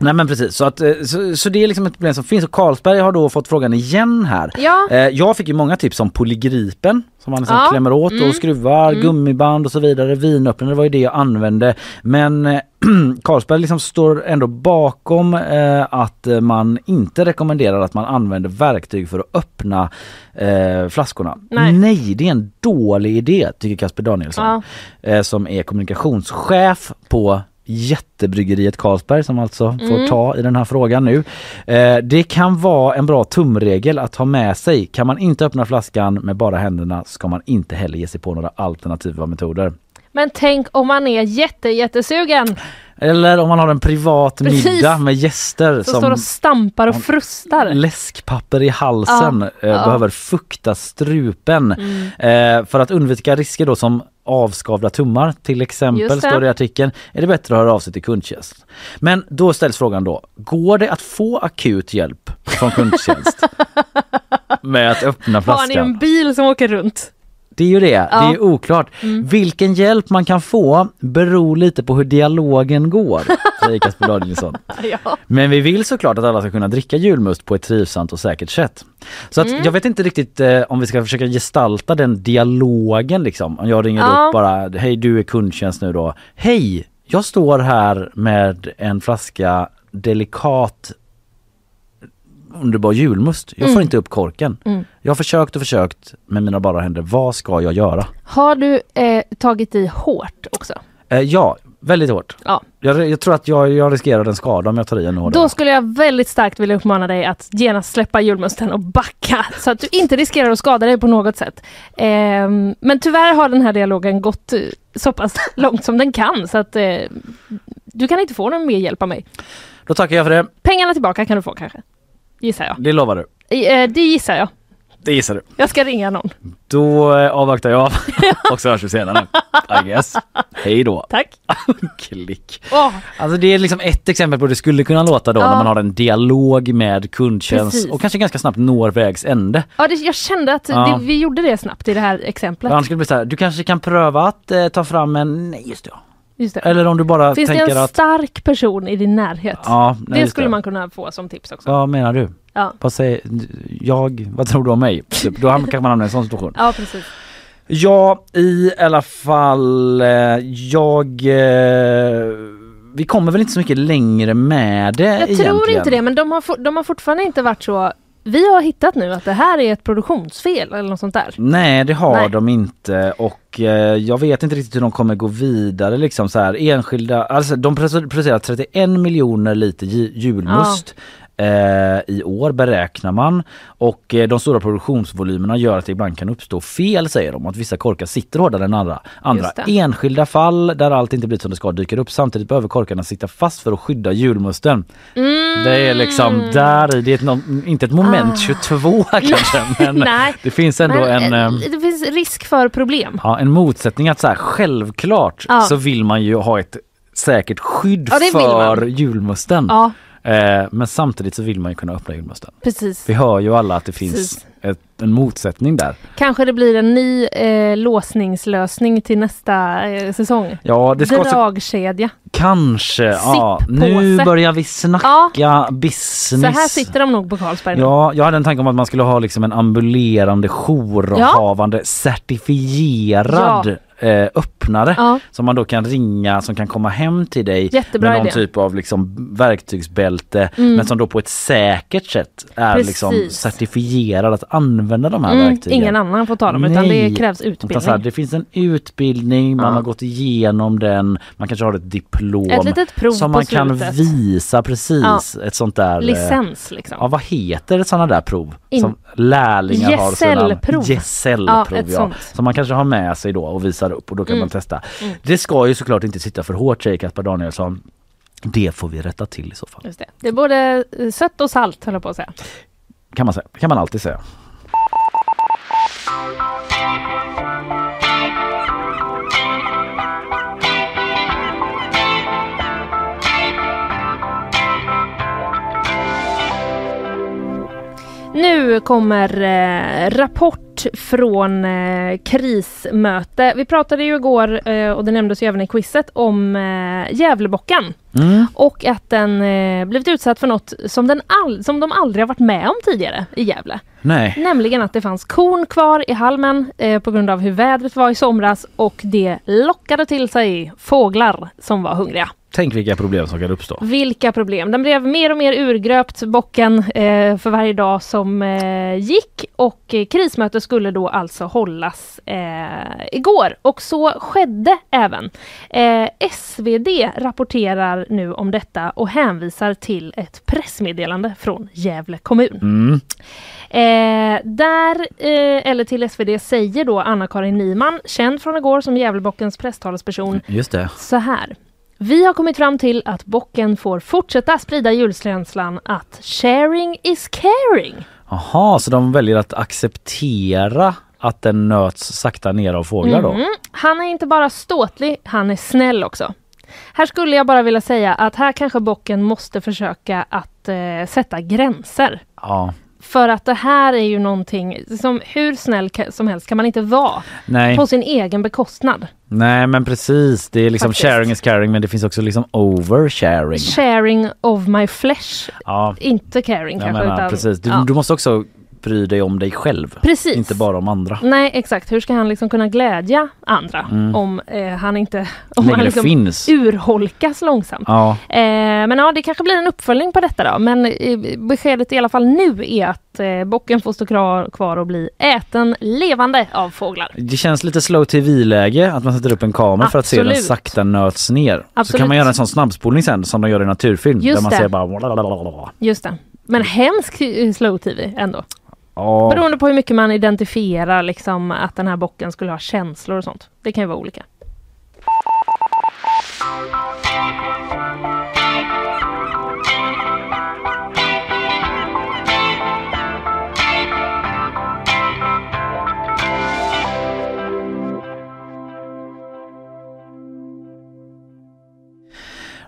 Nej men precis, så, att, eh, så, så det är liksom ett problem som finns och Carlsberg har då fått frågan igen här. Ja. Eh, jag fick ju många tips om polygripen som man liksom Ja. klämmer åt Mm. och skruvar, Mm. gummiband och så vidare, vinöppnare var ju det jag använde. Men eh, Carlsberg liksom står ändå bakom eh, att man inte rekommenderar att man använder verktyg för att öppna eh, flaskorna. Nej. det är en dålig idé tycker Kasper Danielsson Ja. eh, som är kommunikationschef på jättebryggeriet Carlsberg som alltså får Mm. ta i den här frågan nu. Eh, det kan vara en bra tumregel att ha med sig. Kan man inte öppna flaskan med bara händerna ska man inte heller ge sig på några alternativa metoder. Men tänk om man är jätte, jättesugen. Eller om man har en privat Precis. middag med gäster Som står och stampar och frustar. läskpapper i halsen, Ja, eh, ja. behöver fukta strupen. Mm. Eh, för att undvika risker då som avskavda tummar till exempel, står det i artikeln, är det bättre att höra av sig till kundtjänst. Men då ställs frågan då, går det att få akut hjälp från kundtjänst med att öppna Har ni flaskan? en bil som åker runt? Det är ju det, det Ja. är oklart. Mm. Vilken hjälp man kan få beror lite på hur dialogen går, säger Kasper Danielsson. Ja. Men vi vill såklart att alla ska kunna dricka julmust på ett trivsamt och säkert sätt. Så att Mm. jag vet inte riktigt eh, om vi ska försöka gestalta den dialogen liksom. Om jag ringer Ja. upp bara, hej du är kundtjänst nu då. Hej, jag står här med en flaska delikat underbar julmust. Jag får Mm. inte upp korken. Mm. Jag har försökt och försökt med mina bara händer. Vad ska jag göra? Har du eh, tagit i hårt också? Eh, ja, väldigt hårt. Ja. Jag, jag tror att jag, jag riskerar en skada om jag tar i ännu hårdare. Då skulle jag väldigt starkt vilja uppmana dig att genast släppa julmusten och backa så att du inte riskerar att skada dig på något sätt. Ehm, men tyvärr har den här dialogen gått eh, så pass långt som den kan så att eh, du kan inte få någon mer hjälp av mig. Då tackar jag för det. Pengarna tillbaka kan du få kanske. Gissar jag. Det lovar du. Eh, det gissar jag. Det gissar du. Jag ska ringa någon. Då eh, avvaktar jag och så hörs vi senare. I guess. Hej då. Tack. Klick. Åh, Alltså det är liksom ett exempel på hur det skulle kunna låta då Ja. när man har en dialog med kundtjänst Precis. och kanske ganska snabbt når vägs ände. ja, det, jag kände att Ja. det, vi gjorde det snabbt i det här exemplet. Annars skulle det bli så här, du kanske kan pröva att eh, ta fram en, nej just det. ja. Det. Eller om du bara Finns det tänker en att, stark person i din närhet? Ja, nej, det skulle det. man kunna få som tips också. vad menar du? Ja. Vad säger jag, vad tror du om mig? Typ, då kan man hamna i en sån situation. Ja, precis. Ja, i alla fall, eh, jag... Eh, vi kommer väl inte så mycket längre med det Jag egentligen. tror inte det men de har, de har fortfarande inte varit så vi har hittat nu att det här är ett produktionsfel eller något sånt där. Nej det har Nej. de inte och eh, jag vet inte riktigt hur de kommer gå vidare liksom så här enskilda, alltså de produ- producerar 31 miljoner liter ju- julmust eh, i år beräknar man och eh, de stora produktionsvolymerna gör att det ibland kan uppstå fel säger de, att vissa korkar sitter hårdare än andra. andra. Enskilda fall där allt inte blir som det ska dyker upp samtidigt behöver korkarna sitta fast för att skydda julmusten. Mm. Det är liksom där det är ett, inte ett moment Ah. 22 kanske men det finns ändå Men, en eh, ehm, Det finns risk för problem. Ja, en motsättning att så här, självklart Ja. så vill man ju ha ett säkert skydd Ja, för julmusten. Ja, Eh, men samtidigt så vill man ju kunna öppna julmusten. precis. Vi hör ju alla att det finns ett, en motsättning där. Kanske det blir en ny eh, låsningslösning till nästa eh, säsong. Ja, det ska Dragkedja. kanske. Ja, nu börjar vi snacka business. Så här sitter de nog på Carlsberg nu. Ja, jag hade en tanke om att man skulle ha liksom en ambulerande jourhavande certifierad eh, öppnare Ja. som man då kan ringa som kan komma hem till dig Jättebra med någon idé. typ av liksom verktygsbälte Mm. men som då på ett säkert sätt är Precis. liksom certifierad att använda de här Mm, verktygen. ingen annan får ta dem utan det Nej. krävs utbildning. här, det finns en utbildning, man Ja. har gått igenom den, man kanske har ett diplom Ett litet prov som man kan slutet. visa precis. Ett sånt där eh, Licens liksom. Ja vad heter sådana där prov? In- Som lärlingar har Gesällprov. gesällprov Ja, ja. Som man kanske har med sig då och visar upp och då kan Mm. man testa. Mm. Det ska ju såklart inte sitta för hårt säger Caspar Danielsson. Det får vi rätta till i så fall. Just det. det är både eh, sött och salt höll jag på att säga. Kan man säga. kan man alltid säga. Nu kommer eh, rapport från eh, krismöte. Vi pratade ju igår eh, och det nämndes ju även i quizet om eh, Gävlebocken. Mm. Och att den eh, blivit utsatt för något som, den all, som de aldrig har varit med om tidigare i Gävle. Nej. Nämligen att det fanns korn kvar i halmen eh, på grund av hur vädret var i somras och det lockade till sig fåglar som var hungriga. Tänk vilka problem som kan uppstå. Vilka problem! Den blev mer och mer urgröpt, bocken, eh, för varje dag som eh, gick och eh, krismöte skulle då alltså hållas eh, igår och så skedde även. Eh, SvD rapporterar nu om detta och hänvisar till ett pressmeddelande från Gävle kommun. Mm. Eh, där, eh, eller till SvD, säger då Anna-Karin Nyman, känd från igår som Gävlebockens presstalesperson, Just det. så här. Vi har kommit fram till att bocken får fortsätta sprida julkänslan att sharing is caring. Jaha, så de väljer att acceptera att den nöts sakta ner av fåglar då? Mhm. Han är inte bara ståtlig, han är snäll också. Här skulle jag bara vilja säga att här kanske bocken måste försöka att eh, sätta gränser. Ja. För att det här är ju någonting som hur snäll som helst kan man inte vara Nej. på sin egen bekostnad. Nej men precis, det är liksom Faktiskt. sharing is caring men det finns också liksom oversharing. Sharing of my flesh, Ja, inte caring jag kanske. menar utan, precis. Du, ja. du måste också bry dig om dig själv. Precis. Inte bara om andra. Nej exakt, hur ska han liksom kunna glädja andra Mm. om eh, han inte om Längre han liksom finns. urholkas långsamt. Ja. Eh, men ja, det kanske blir en uppföljning på detta då. Men eh, beskedet i alla fall nu är att eh, bocken får stå kvar, kvar och bli äten levande av fåglar. Det känns lite slow tv-läge att man sätter upp en kamera för att se hur den Absolut. sakta nöts ner. Så Absolut. kan man göra en sån snabbspolning sen som de gör i naturfilm. Just där man det. ser bara... Just det. Men hemsk eh, slow-tv ändå. Ja. Beroende på hur mycket man identifierar liksom att den här bocken skulle ha känslor och sånt. Det kan ju vara olika.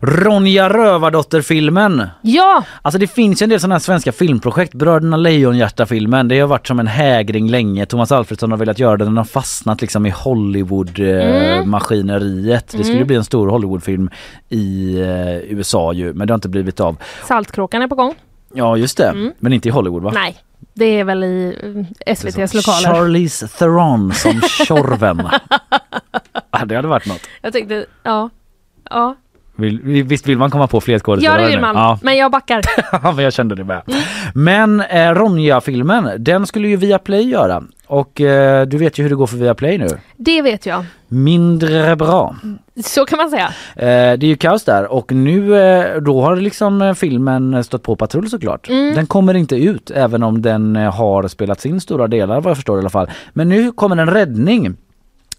Ronja Rövardotter-filmen. Ja! Alltså det finns ju en del sådana här svenska filmprojekt. Bröderna Lejonhjärta-filmen. Det har varit som en hägring länge. Thomas Alfredsson har velat göra den. Den har fastnat liksom i Hollywood-maskineriet. Det skulle Mm. bli en stor Hollywoodfilm i eh, USA ju. Men det har inte blivit av. Saltkråkan är på gång. Ja just det. Mm. Men inte i Hollywood va? Nej, Det är väl i eh, SVTs lokaler. Charlize Theron som Tjorven. Det hade varit något. Jag tänkte, ja. Ja, Vill, visst vill man komma på fler ja skådespelare det vill man. Ja, Men jag backar. men jag kände det med. Men eh, Ronja-filmen, den skulle ju Viaplay göra. Och eh, du vet ju hur det går för Viaplay nu. Det vet jag. Mindre bra. Så kan man säga. Eh, det är ju kaos där och nu eh, då har liksom eh, filmen stått på patrull såklart. Mm. Den kommer inte ut även om den eh, har spelats in stora delar vad jag förstår i alla fall. Men nu kommer en räddning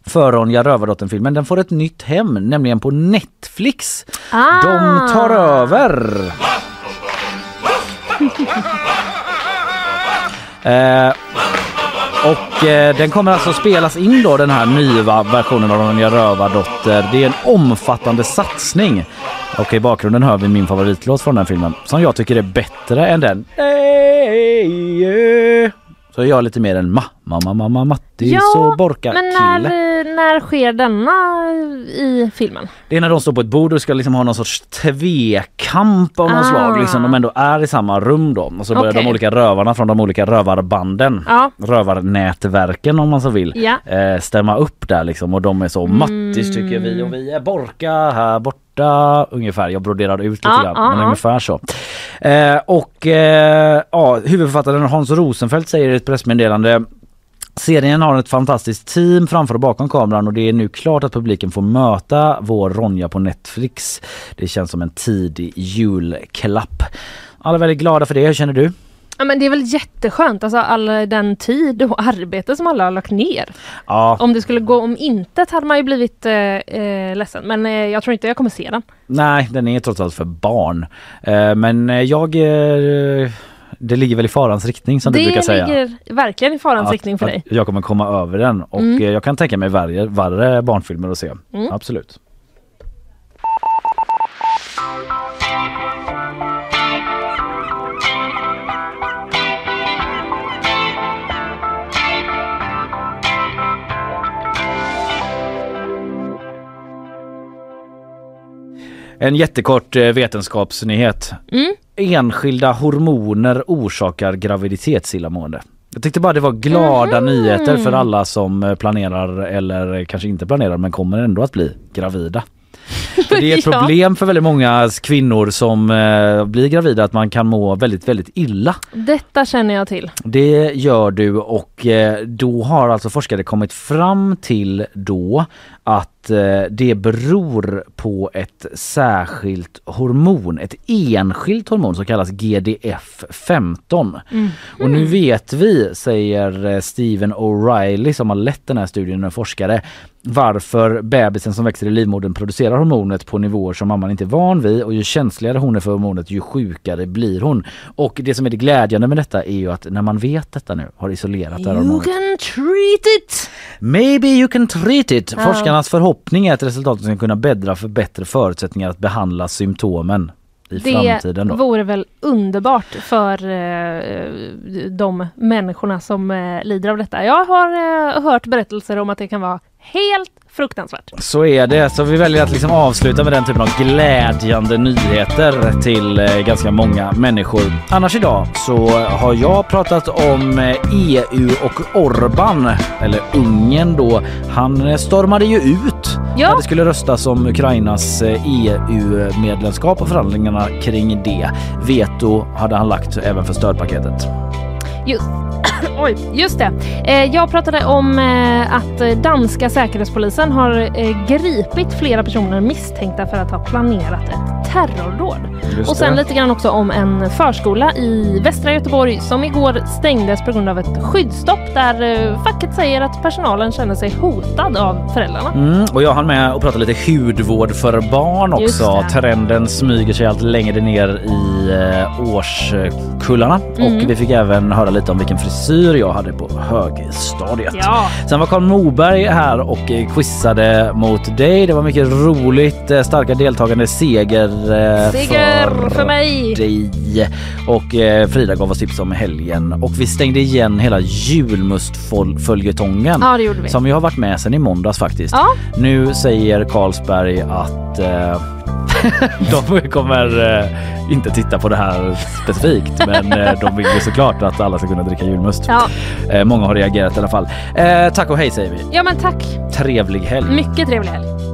för Ronja Rövardottern-filmen. Den får ett nytt hem, nämligen på Netflix. Ah. De tar över. Eh, och eh, den kommer alltså spelas in då den här nya versionen av Ronja Rövardotter. Det är en omfattande satsning. Och i bakgrunden hör vi min favoritlåt från den filmen som jag tycker är bättre än den. Hey, yeah. Så jag är lite mer en ma, mamma, mamma, Mattis och Borka men när, kille. när sker denna i filmen? Det är när de står på ett bord och ska liksom ha någon sorts tvekamp av något Ah. slag. Liksom de ändå är i samma rum då. Och så börjar Okej. de olika rövarna från de olika rövarbanden, Ja. rövarnätverken om man så vill, Ja. eh, stämma upp där liksom. Och de är så Mattis tycker vi och vi är Borka här borta. Ungefär, jag broderar ut lite Ja, grann. ja, men ja. ungefär så. Eh, och eh, ja, huvudförfattaren Hans Rosenfeldt säger i ett pressmeddelande Serien har ett fantastiskt team framför och bakom kameran och det är nu klart att publiken får möta vår Ronja på Netflix. Det känns som en tidig julklapp. Alla är väldigt glada för det, hur känner du? Ja, men det är väl jätteskönt, alltså all den tid och arbete som alla har lagt ner. Ja, Om det skulle gå om intet hade man ju blivit eh, eh, ledsen. Men eh, jag tror inte jag kommer se den. nej den är trots allt för barn. Eh, men eh, jag... Eh, det ligger väl i farans riktning som du det brukar säga. ligger verkligen i farans riktning för att dig. jag kommer komma över den och Mm. jag kan tänka mig värre, värre barnfilmer att se. Mm. Absolut. En jättekort eh, vetenskapsnyhet. Mm. Enskilda hormoner orsakar graviditetsillamående. Jag tyckte bara det var glada nyheter för alla som eh, planerar eller kanske inte planerar men kommer ändå att bli gravida. Det är ett problem för väldigt många kvinnor som eh, blir gravida att man kan må väldigt, väldigt illa. Detta känner jag till. Det gör du och eh, då har alltså forskare kommit fram till då att eh, det beror på ett särskilt hormon, ett enskilt hormon som kallas GDF-15. Och nu vet vi, säger eh, Steven O'Reilly som har lett den här studien, en forskare, varför bebisen som växer i livmodern producerar hormonet på nivåer som mamman inte är van vid och ju känsligare hon är för hormonet ju sjukare blir hon. Och det som är det glädjande med detta är ju att när man vet detta nu, har isolerat det här You hormonet. can treat it! Maybe you can treat it. Ja. Forskarnas förhoppning är att resultatet ska kunna bäddra för bättre förutsättningar att behandla symptomen i Det framtiden. Då. vore väl underbart för eh, de människorna som eh, lider av detta. Jag har eh, hört berättelser om att det kan vara helt fruktansvärt. Så är det. Så vi väljer att liksom avsluta med den typen av glädjande nyheter till ganska många människor. Annars idag så har jag pratat om EU och Orban, eller Ungern då. Han stormade ju ut Ja. när det skulle röstas om Ukrainas eh, EU-medlemskap och förhandlingarna kring det. Veto hade han lagt även för stödpaketet. Just, oj, just det. Eh, jag pratade om eh, att danska säkerhetspolisen har eh, gripit flera personer misstänkta för att ha planerat ett terrordåd. Just Och sen det. lite grann också om en förskola i västra Göteborg som igår stängdes på grund av ett skyddsstopp där facket säger att personalen känner sig hotad av föräldrarna. Mm, och jag hann med att prata lite hudvård för barn också. Trenden smyger sig allt längre ner i årskullarna Mm. och vi fick även höra lite om vilken frisyr jag hade på högstadiet. Ja. Sen var Karl Moberg här och eh, quizade mot dig. Det var mycket roligt. eh, Starka deltagande seger, eh, Seger för mig! dig. Och eh, Frida gav oss tips om helgen och vi stängde igen hela julmustföljetongen Ja, det gjorde vi. som ju har varit med sedan i måndags faktiskt. Ja. Nu säger Carlsberg att eh, de kommer eh, inte titta på det här specifikt men eh, de vill ju såklart att alla ska kunna dricka julmust. Ja. Eh, många har reagerat i alla fall. Eh, tack och hej säger vi. Ja men tack. Trevlig helg. Mycket trevlig helg.